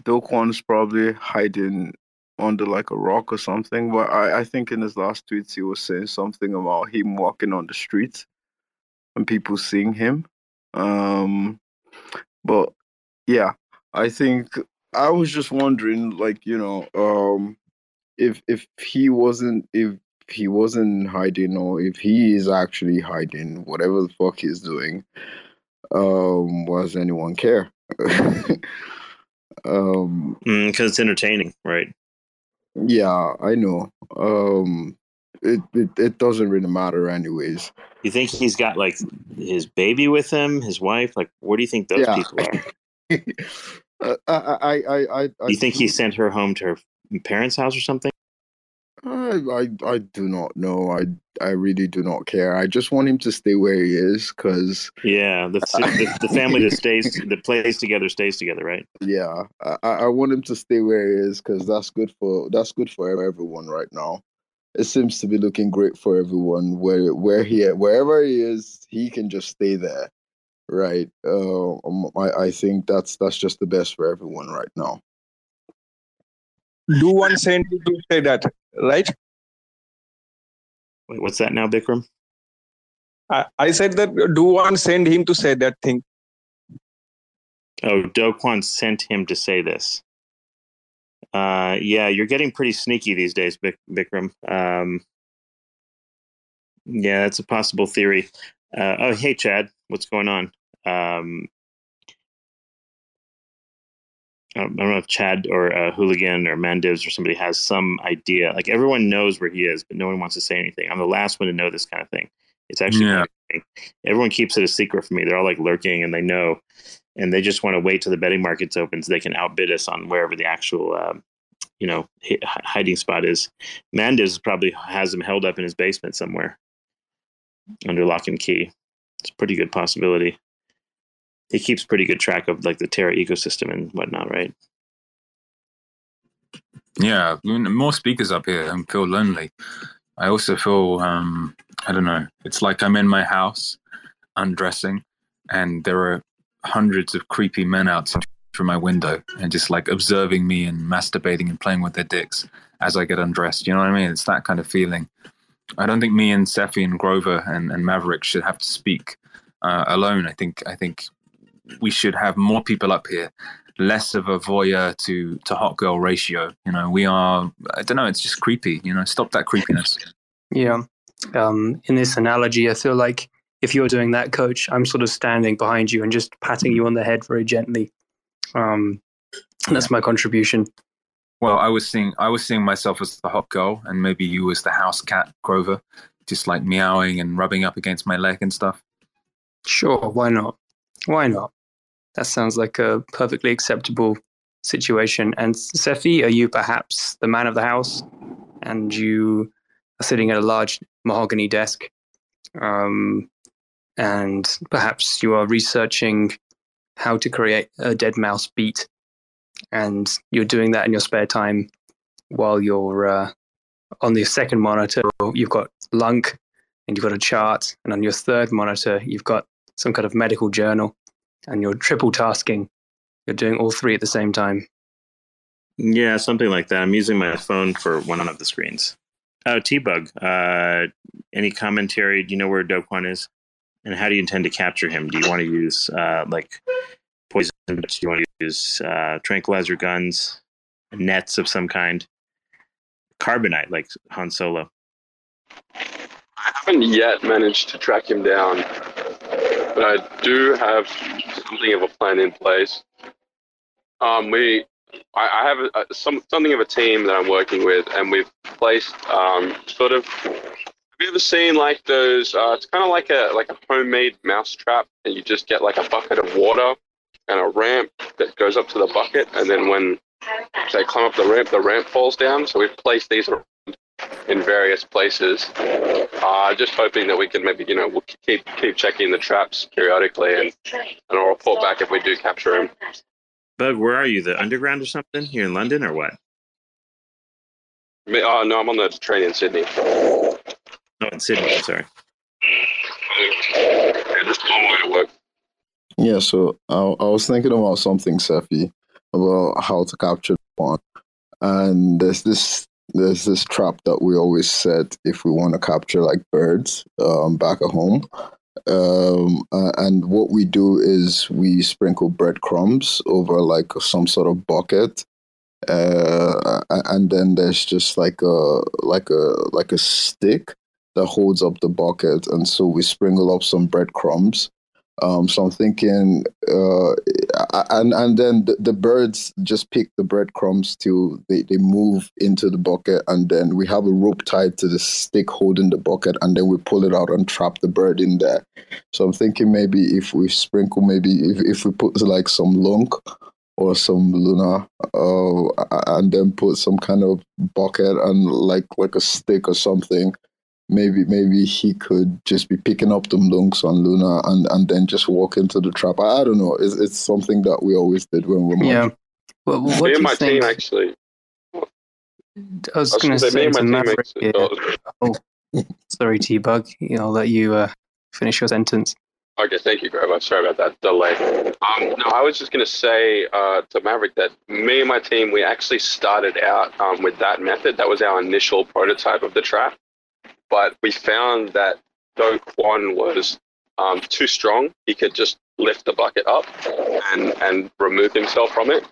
Do Kwon's probably hiding under like a rock or something. But I, I think in his last tweets he was saying something about him walking on the streets. And people seeing him. Um, but yeah, I think I was just wondering, like you know, um, if if he wasn't if he wasn't hiding or if he is actually hiding whatever the fuck he's doing, um, why does anyone care? um, because mm, it's entertaining, right? Yeah, I know. Um, it, it it doesn't really matter, anyways. You think he's got like his baby with him, his wife? Like, where do you think those yeah. people are? uh, I, I, I, I, you think he sent her home to her parents' house or something? I, I, I do not know. I, I really do not care. I just want him to stay where he is, because yeah, the, the, the family that stays that plays together stays together, right? Yeah, I, I want him to stay where he is because that's good for that's good for everyone right now. It seems to be looking great for everyone. Where where he wherever he is, he can just stay there, right? Uh, um, I I think that's that's just the best for everyone right now. Do one send to say that right? Wait, what's that now, Bikram? I, I said that Do one send him to say that thing. Oh, Do one sent him to say this. Uh, yeah, you're getting pretty sneaky these days, Bikram. Um, yeah, that's a possible theory. Uh, oh, hey, Chad, what's going on? Um, I don't know if Chad or uh, Hooligan or Mandivs or somebody has some idea. Like everyone knows where he is, but no one wants to say anything. I'm the last one to know this kind of thing. It's actually yeah. everyone keeps it a secret from me. They're all like lurking and they know, and they just want to wait till the betting markets open so they can outbid us on wherever the actual, uh, you know, hiding spot is. Mandivs probably has him held up in his basement somewhere under lock and key. It's a pretty good possibility he keeps pretty good track of like the Terra ecosystem and whatnot, right? Yeah, more speakers up here and feel lonely. I also feel um, I don't know. It's like I'm in my house, undressing, and there are hundreds of creepy men out through my window and just like observing me and masturbating and playing with their dicks as I get undressed. You know what I mean? It's that kind of feeling. I don't think me and Cephii and Grover and, and Maverick should have to speak uh, alone. I think I think we should have more people up here, less of a voyeur to to hot girl ratio. You know, we are. I don't know. It's just creepy. You know, stop that creepiness. Yeah. Um, in this analogy, I feel like if you're doing that, coach, I'm sort of standing behind you and just patting you on the head very gently. Um, that's my contribution. Well, I was seeing I was seeing myself as the hot girl, and maybe you as the house cat, Grover, just like meowing and rubbing up against my leg and stuff. Sure, why not? Why not? That sounds like a perfectly acceptable situation. And Cephii, are you perhaps the man of the house and you are sitting at a large mahogany desk? Um, and perhaps you are researching how to create a deadmau5 beat. And you're doing that in your spare time while you're uh, on the second monitor, you've got LUNC and you've got a chart. And on your third monitor, you've got some kind of medical journal and you're triple tasking. You're doing all three at the same time. Yeah, something like that. I'm using my phone for one of the screens. Oh, T-Bug. Uh, any commentary? Do you know where Do Kwon is? And how do you intend to capture him? Do you want to use uh, like poison? Do you want to use uh, tranquilizer guns, nets of some kind, carbonite like Han Solo? I haven't yet managed to track him down but I do have something of a plan in place. Um, we, I, I have a, some something of a team that I'm working with, and we've placed um, sort of. Have you ever seen like those? Uh, it's kind of like a like a homemade mouse trap, and you just get like a bucket of water and a ramp that goes up to the bucket, and then when they climb up the ramp, the ramp falls down. So we've placed these in various places. Uh, just hoping that we can maybe, you know, we'll keep keep checking the traps periodically, and and I'll report back if we do capture him. Bug, where are you? The underground or something? Here in London or what? Oh no, I'm on the train in Sydney. Oh, in Sydney. Sorry. Yeah, so I, I was thinking about something, Cephii, about how to capture one. And there's this there's this trap that we always set if we want to capture like birds um, back at home. Um, uh, and what we do is we sprinkle breadcrumbs over like some sort of bucket, uh, and then there's just like a like a like a stick that holds up the bucket, and so we sprinkle up some breadcrumbs. Um, so I'm thinking, uh, and and then the, the, birds just pick the breadcrumbs till they, they move into the bucket, and then we have a rope tied to the stick holding the bucket, and then we pull it out and trap the bird in there. So I'm thinking maybe if we sprinkle, maybe if, if we put like some LUNC or some luna, uh, and then put some kind of bucket and like like a stick or something maybe maybe he could just be picking up the LUNCs on Luna and, and then just walk into the trap. I, I don't know. It's it's something that we always did when we were yeah. Well, what me do and my think? team actually. I was, going to say, to Maverick. Actually, oh, sorry, T Bug. I'll let you uh, finish your sentence. Okay, thank you very much. Sorry about that delay. Um, no, I was just going to say uh, to Maverick that me and my team, we actually started out um, with that method. That was our initial prototype of the trap but we found that Do Kwon was um, too strong. He could just lift the bucket up and, and remove himself from it.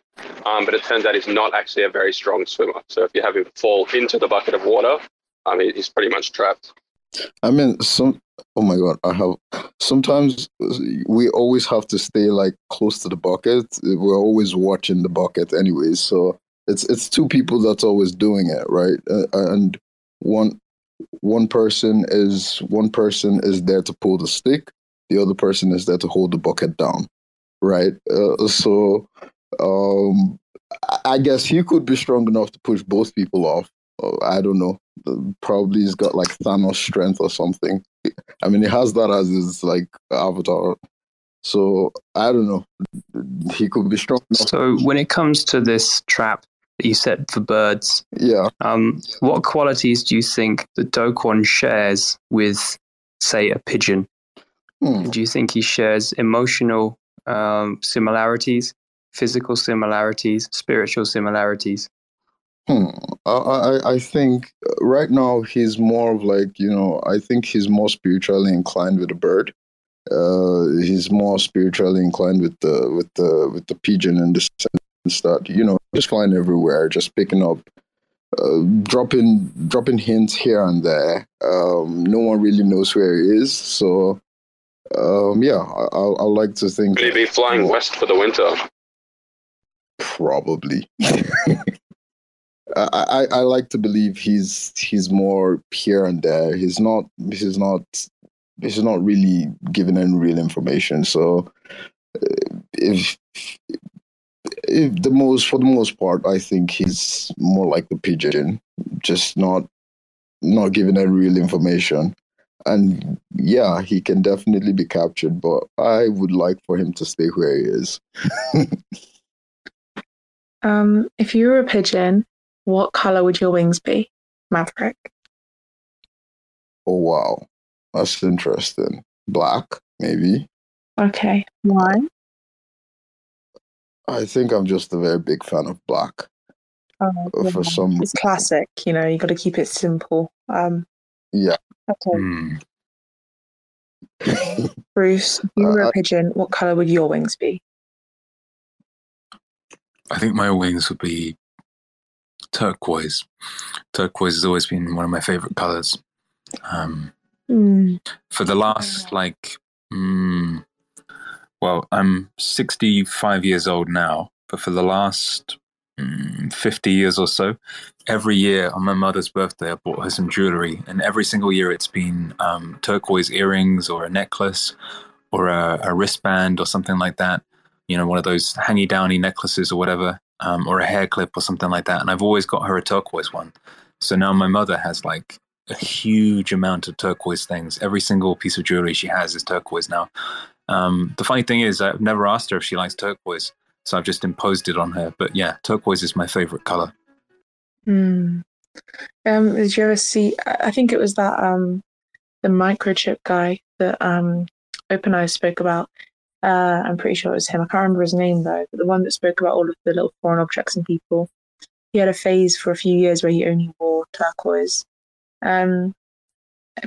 Um, but it turns out he's not actually a very strong swimmer. So if you have him fall into the bucket of water, um, he's pretty much trapped. I mean, some. Oh my god, I have. Sometimes we always have to stay like close to the bucket. We're always watching the bucket, anyways. So it's it's two people that's always doing it, right? Uh, and one one person is one person is there to pull the stick the other person is there to hold the bucket down right? Uh, so um i guess he could be strong enough to push both people off. Uh, i don't know. Probably he's got like thanos strength or something. I mean he has that as his like avatar. So i don't know. He could be strong enough. so when it comes to this trap that you set for birds. Yeah. Um, what qualities do you think that Do Kwon shares with, say, a pigeon? Hmm. Do you think he shares emotional um, similarities, physical similarities, spiritual similarities? Hmm. I, I I think right now he's more of like you know I think he's more spiritually inclined with a bird. Uh, he's more spiritually inclined with the with the with the pigeon in the sense that you know just flying everywhere, just picking up, uh, dropping dropping hints here and there. Um, no one really knows where he is, so um, yeah, I, I, I like to think. Will he be flying west for the winter? Probably. I, I, I like to believe he's he's more here and there. He's not he's not he's not really giving any real information. So uh, if the most for the most part, I think he's more like the pigeon, just not not giving any real information. And yeah, he can definitely be captured, but I would like for him to stay where he is. um, if you were a pigeon, what color would your wings be, Maverick? Oh wow, that's interesting. Black, maybe. Okay, why? I think I'm just a very big fan of black. Oh, uh, yeah. For some, it's classic. You know, you got to keep it simple. Um, yeah. Okay. Hmm. Bruce, if you were Uh, a pigeon, what color would your wings be? I think my wings would be turquoise. Turquoise has always been one of my favorite colors. Um, Mm. for the last like mm, well i'm 65 years old now but for the last mm, 50 years or so every year on my mother's birthday i bought her some jewelry and every single year it's been um, turquoise earrings or a necklace or a, a, wristband or something like that you know one of those hangy downy necklaces or whatever um, or a hair clip or something like that and i've always got her a turquoise one so now my mother has like a huge amount of turquoise things. Every single piece of jewelry she has is turquoise now. Um, the funny thing is, I've never asked her if she likes turquoise, so I've just imposed it on her. But yeah, turquoise is my favorite color. Mm. Um, did you ever see? I think it was that um, the microchip guy that um, OpenEye spoke about. Uh, I'm pretty sure it was him. I can't remember his name though, but the one that spoke about all of the little foreign objects and people. He had a phase for a few years where he only wore turquoise. Um,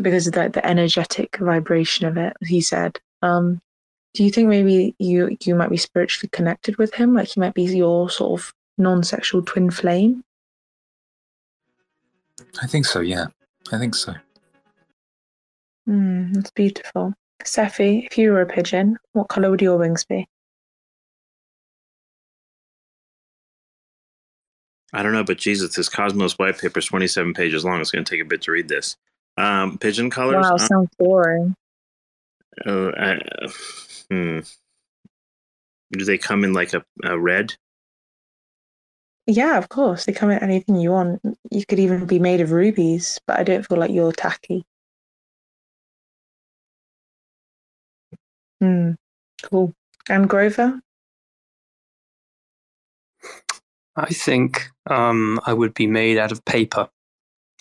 because of the, the energetic vibration of it. He said. Um, do you think maybe you you might be spiritually connected with him? Like he might be your sort of non-sexual twin flame? I think so. Yeah, I think so. Mm, that's beautiful. Cephii, if you were a pigeon, what color would your wings be? I don't know, but Jesus, this Cosmos white paper is 27 pages long. It's going to take a bit to read this. Um, pigeon colors. Wow, uh, sounds boring. oh, I- uh, hmm. Do they come in like a, a red? Yeah, of course. They come in anything you want. You could even be made of rubies, but I don't feel like you're tacky. Hmm. Cool. And Grover? I think um, I would be made out of paper.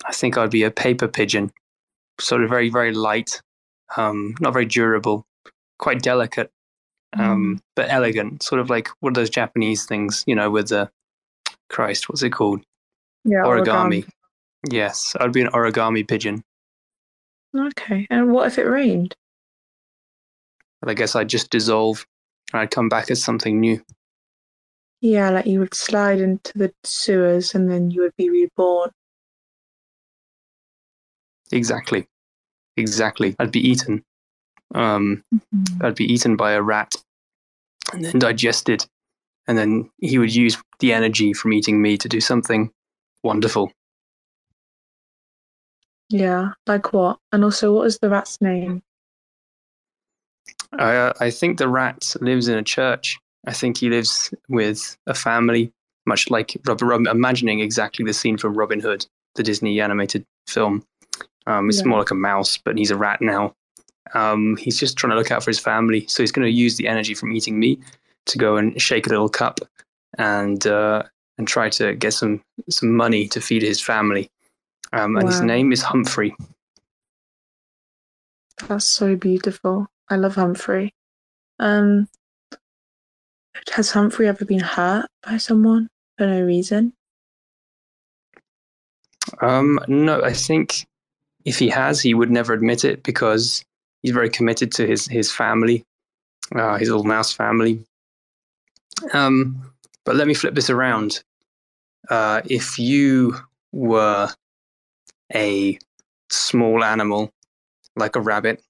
I think I'd be a paper pigeon, sort of very, very light, um, not very durable, quite delicate, um, but elegant. Sort of like one of those Japanese things, you know, with the Christ, what's it called? Yeah, origami. Yes, I'd be an origami pigeon. Okay. And what if it rained? I guess I'd just dissolve and I'd come back as something new. Yeah, like you would slide into the sewers and then you would be reborn. Exactly. Exactly. I'd be eaten. Um, I'd be eaten by a rat and then digested. And then he would use the energy from eating me to do something wonderful. Yeah, like what? And also, what is the rat's name? I, uh, I think the rat lives in a church. I think he lives with a family, much like Robin. Robin imagining exactly the scene from Robin Hood, the Disney animated film. Um, it's Yeah. more like a mouse, but he's a rat now. Um, he's just trying to look out for his family, so he's going to use the energy from eating me to go and shake a little cup and uh, and try to get some some money to feed his family. Um, and his name is Humphrey. That's so beautiful. I love Humphrey. Um, has Humphrey ever been hurt by someone for no reason? Um, no, I think if he has, he would never admit it because he's very committed to his his family, uh, his little mouse family. Um, but let me flip this around. Uh, if you were a small animal like a rabbit,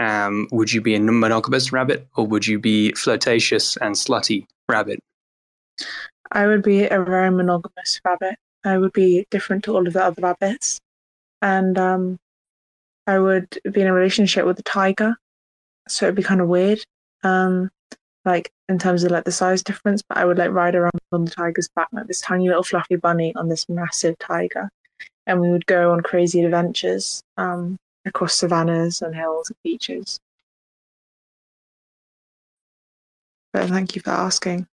um, would you be a monogamous rabbit or would you be flirtatious and slutty rabbit? I would be a very monogamous rabbit. I would be different to all of the other rabbits. And um, I would be in a relationship with a tiger. So it'd be kind of weird. Um, like in terms of like the size difference, but I would like ride around on the tiger's back like this tiny little fluffy bunny on this massive tiger. And we would go on crazy adventures um, across savannas and hills and beaches. But thank you for asking.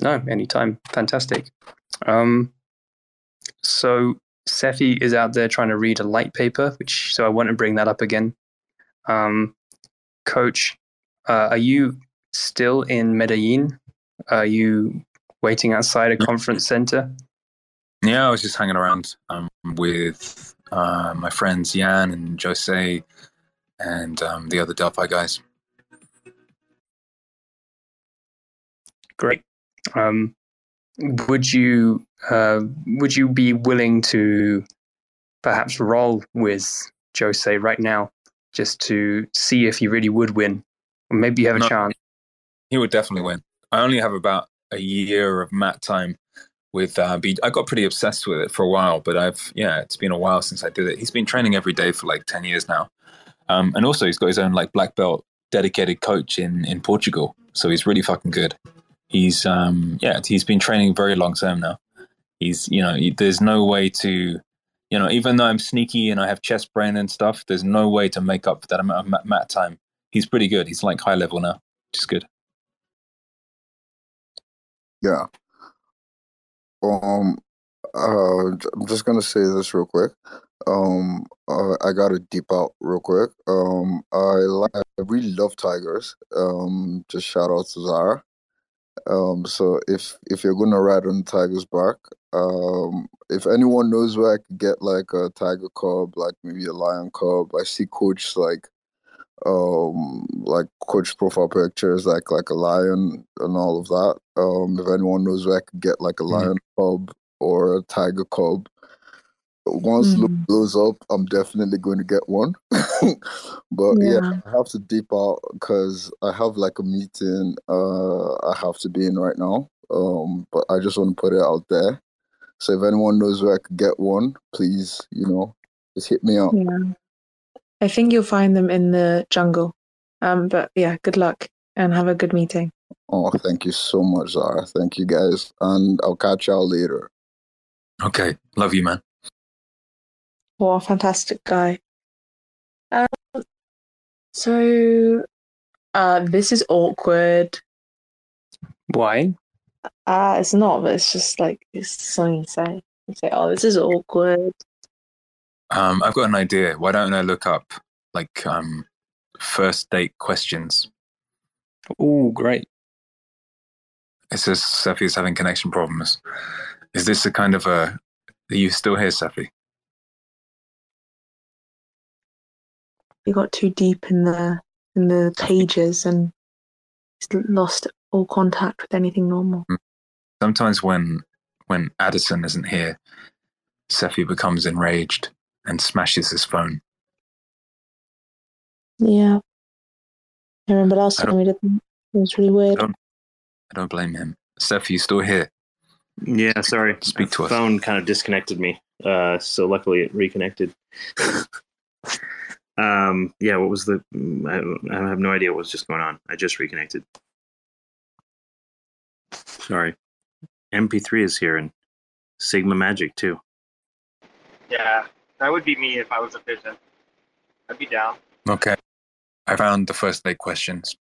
No, anytime. Fantastic. Um, so Cephii is out there trying to read a light paper, which so I want to bring that up again. Um, Coach, uh, are you still in Medellin? Are you waiting outside a conference center? Yeah, I was just hanging around um, with uh, my friends Jan and Jose and um, the other Delphi guys. Great. Um, would you uh, would you be willing to perhaps roll with Jose right now, just to see if he really would win, or maybe you have a chance? He would definitely win. I only have about a year of mat time with uh, B. I got pretty obsessed with it for a while, but I've yeah, it's been a while since I did it. He's been training every day for like ten years now, um, and also he's got his own like black belt dedicated coach in in Portugal, so he's really fucking good. He's um yeah, he's been training very long term now. He's you know he, there's no way to you know even though I'm sneaky and I have chest brain and stuff, there's no way to make up for that amount of mat, mat time. He's pretty good. He's like high level now, which is good. Yeah. Um, uh, I'm just gonna say this real quick. Um, uh, I gotta deep out real quick. Um, I like, I really love tigers. Um, just shout out to Zara. Um, so if if you're gonna ride on the tiger's back, um, if anyone knows where I could get like a tiger cub, like maybe a lion cub, I see coach like um like coach profile pictures like like a lion and all of that. Um if anyone knows where I could get like a Mhm. lion cub or a tiger cub. Once Luke Mhm. blows up, I'm definitely going to get one. but yeah. Yeah. I have to deep out because I have like a meeting uh I have to be in right now. Um, but I just want to put it out there. So if anyone knows where I could get one, please, you know, just hit me up. Yeah. I think you'll find them in the jungle. Um, but yeah, good luck and have a good meeting. Oh, thank you so much, Zara. Thank you guys, and I'll catch y'all later. Okay, love you, man. What a fantastic guy. Um, so, uh, this is awkward. Why? Uh, it's not, but it's just like, it's something you say. You say, oh, this is awkward. Um, I've got an idea. Why don't I look up like um, first date questions? Oh, great. It says Cephii is having connection problems. Is this a kind of a? Are you still here, Cephii? You got too deep in the in the pages and lost all contact with anything normal. Sometimes when when Addison isn't here, Cephii becomes enraged and smashes his phone. Yeah. I remember last I time we did that. It was really weird. I don't- I don't blame him. Cephii, you still here? Yeah, sorry. Speak to My us. Phone kind of disconnected me. Uh, so luckily it reconnected. um, yeah. What was the? mm, I, I have no idea what was just going on. I just reconnected. Sorry. MP3 is here and Sigma Magic too. Yeah, that would be me if I was a pigeon. I'd be down. Okay. I found the first date questions.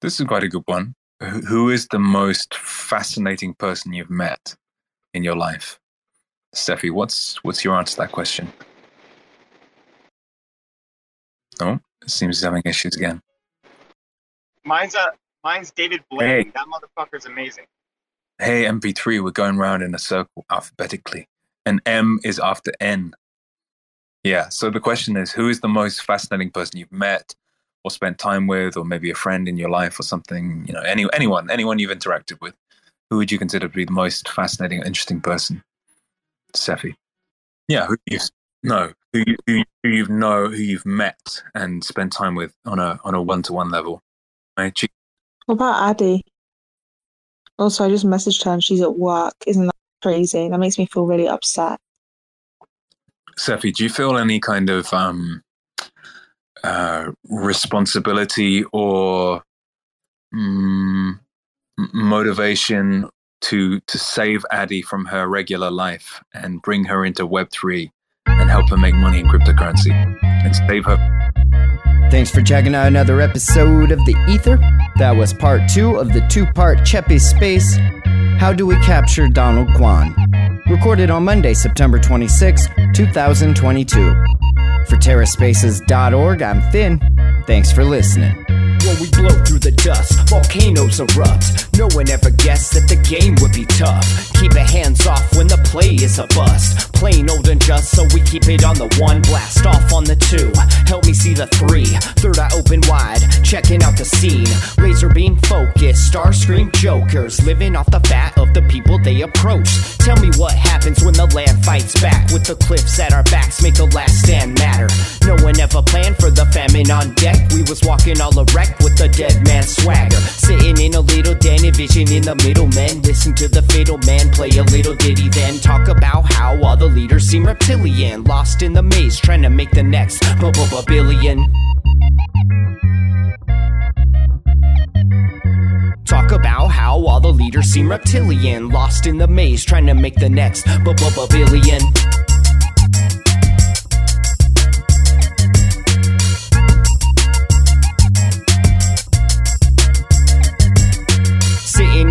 This is quite a good one. Who who is the most fascinating person you've met in your life? Steffi, what's what's your answer to that question? No, it seems he's having issues again. Mine's uh, mine's David Blaine. Hey. That motherfucker's amazing. Hey, MP3, we're going round in a circle alphabetically, and M is after N. Yeah. So the question is, who is the most fascinating person you've met, or spent time with, or maybe a friend in your life, or something? You know, any anyone, anyone you've interacted with. Who would you consider to be the most fascinating, interesting person? Cephii. Yeah. Who you no, who you who, you- know, who you've met and spent time with on a on a one to one level. Right? She- What about Addie? Also, I just messaged her and she's at work. Isn't that crazy? That makes me feel really upset. Cephii, do you feel any kind of um, uh, responsibility or mm, motivation to to save Addie from her regular life and bring her into Web three and help her make money in cryptocurrency and save her? Thanks for checking out another episode of The Ether. That was part two of the two part Cephii Space How Do We Capture Donald Kwon? Recorded on Monday, September 26, 2022. For TerraSpaces.org, I'm Finn. Thanks for listening. When we blow through the dust, volcanoes erupt. No one ever guessed that the game would be tough. Keep it hands off when the play is a bust. Plain old and just, so we keep it on the one. Blast off on the two. Help me see the three. Third eye open wide, checking out the scene. Laser beam focus, star scream jokers. Living off the fat of the people they approach. Tell me what happens when the land fights back. With the cliffs at our backs, make the last stand matter. No one ever planned for the famine on deck. We was walking all erect with the dead man swagger. Sitting in a little den, vision in the middle. Men listen to the fatal man play a little ditty, then talk about how all the leaders seem reptilian. Lost in the maze, trying to make the next billion. Talk about how all the leaders seem reptilian. Lost in the maze, trying to make the next billion. Sitting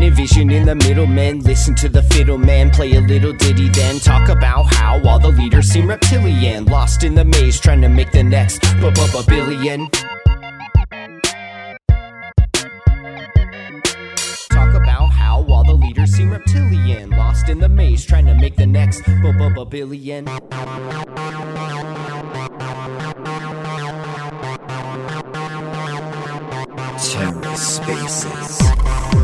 little den, envisioning the middlemen. Listen to the fiddle man play a little ditty, then talk about how all the leaders seem reptilian. Lost in the maze, trying to make the next b- billion. Talk about how all the leaders seem reptilian. Lost in the maze, trying to make the next b- b- billion. TerraSpaces.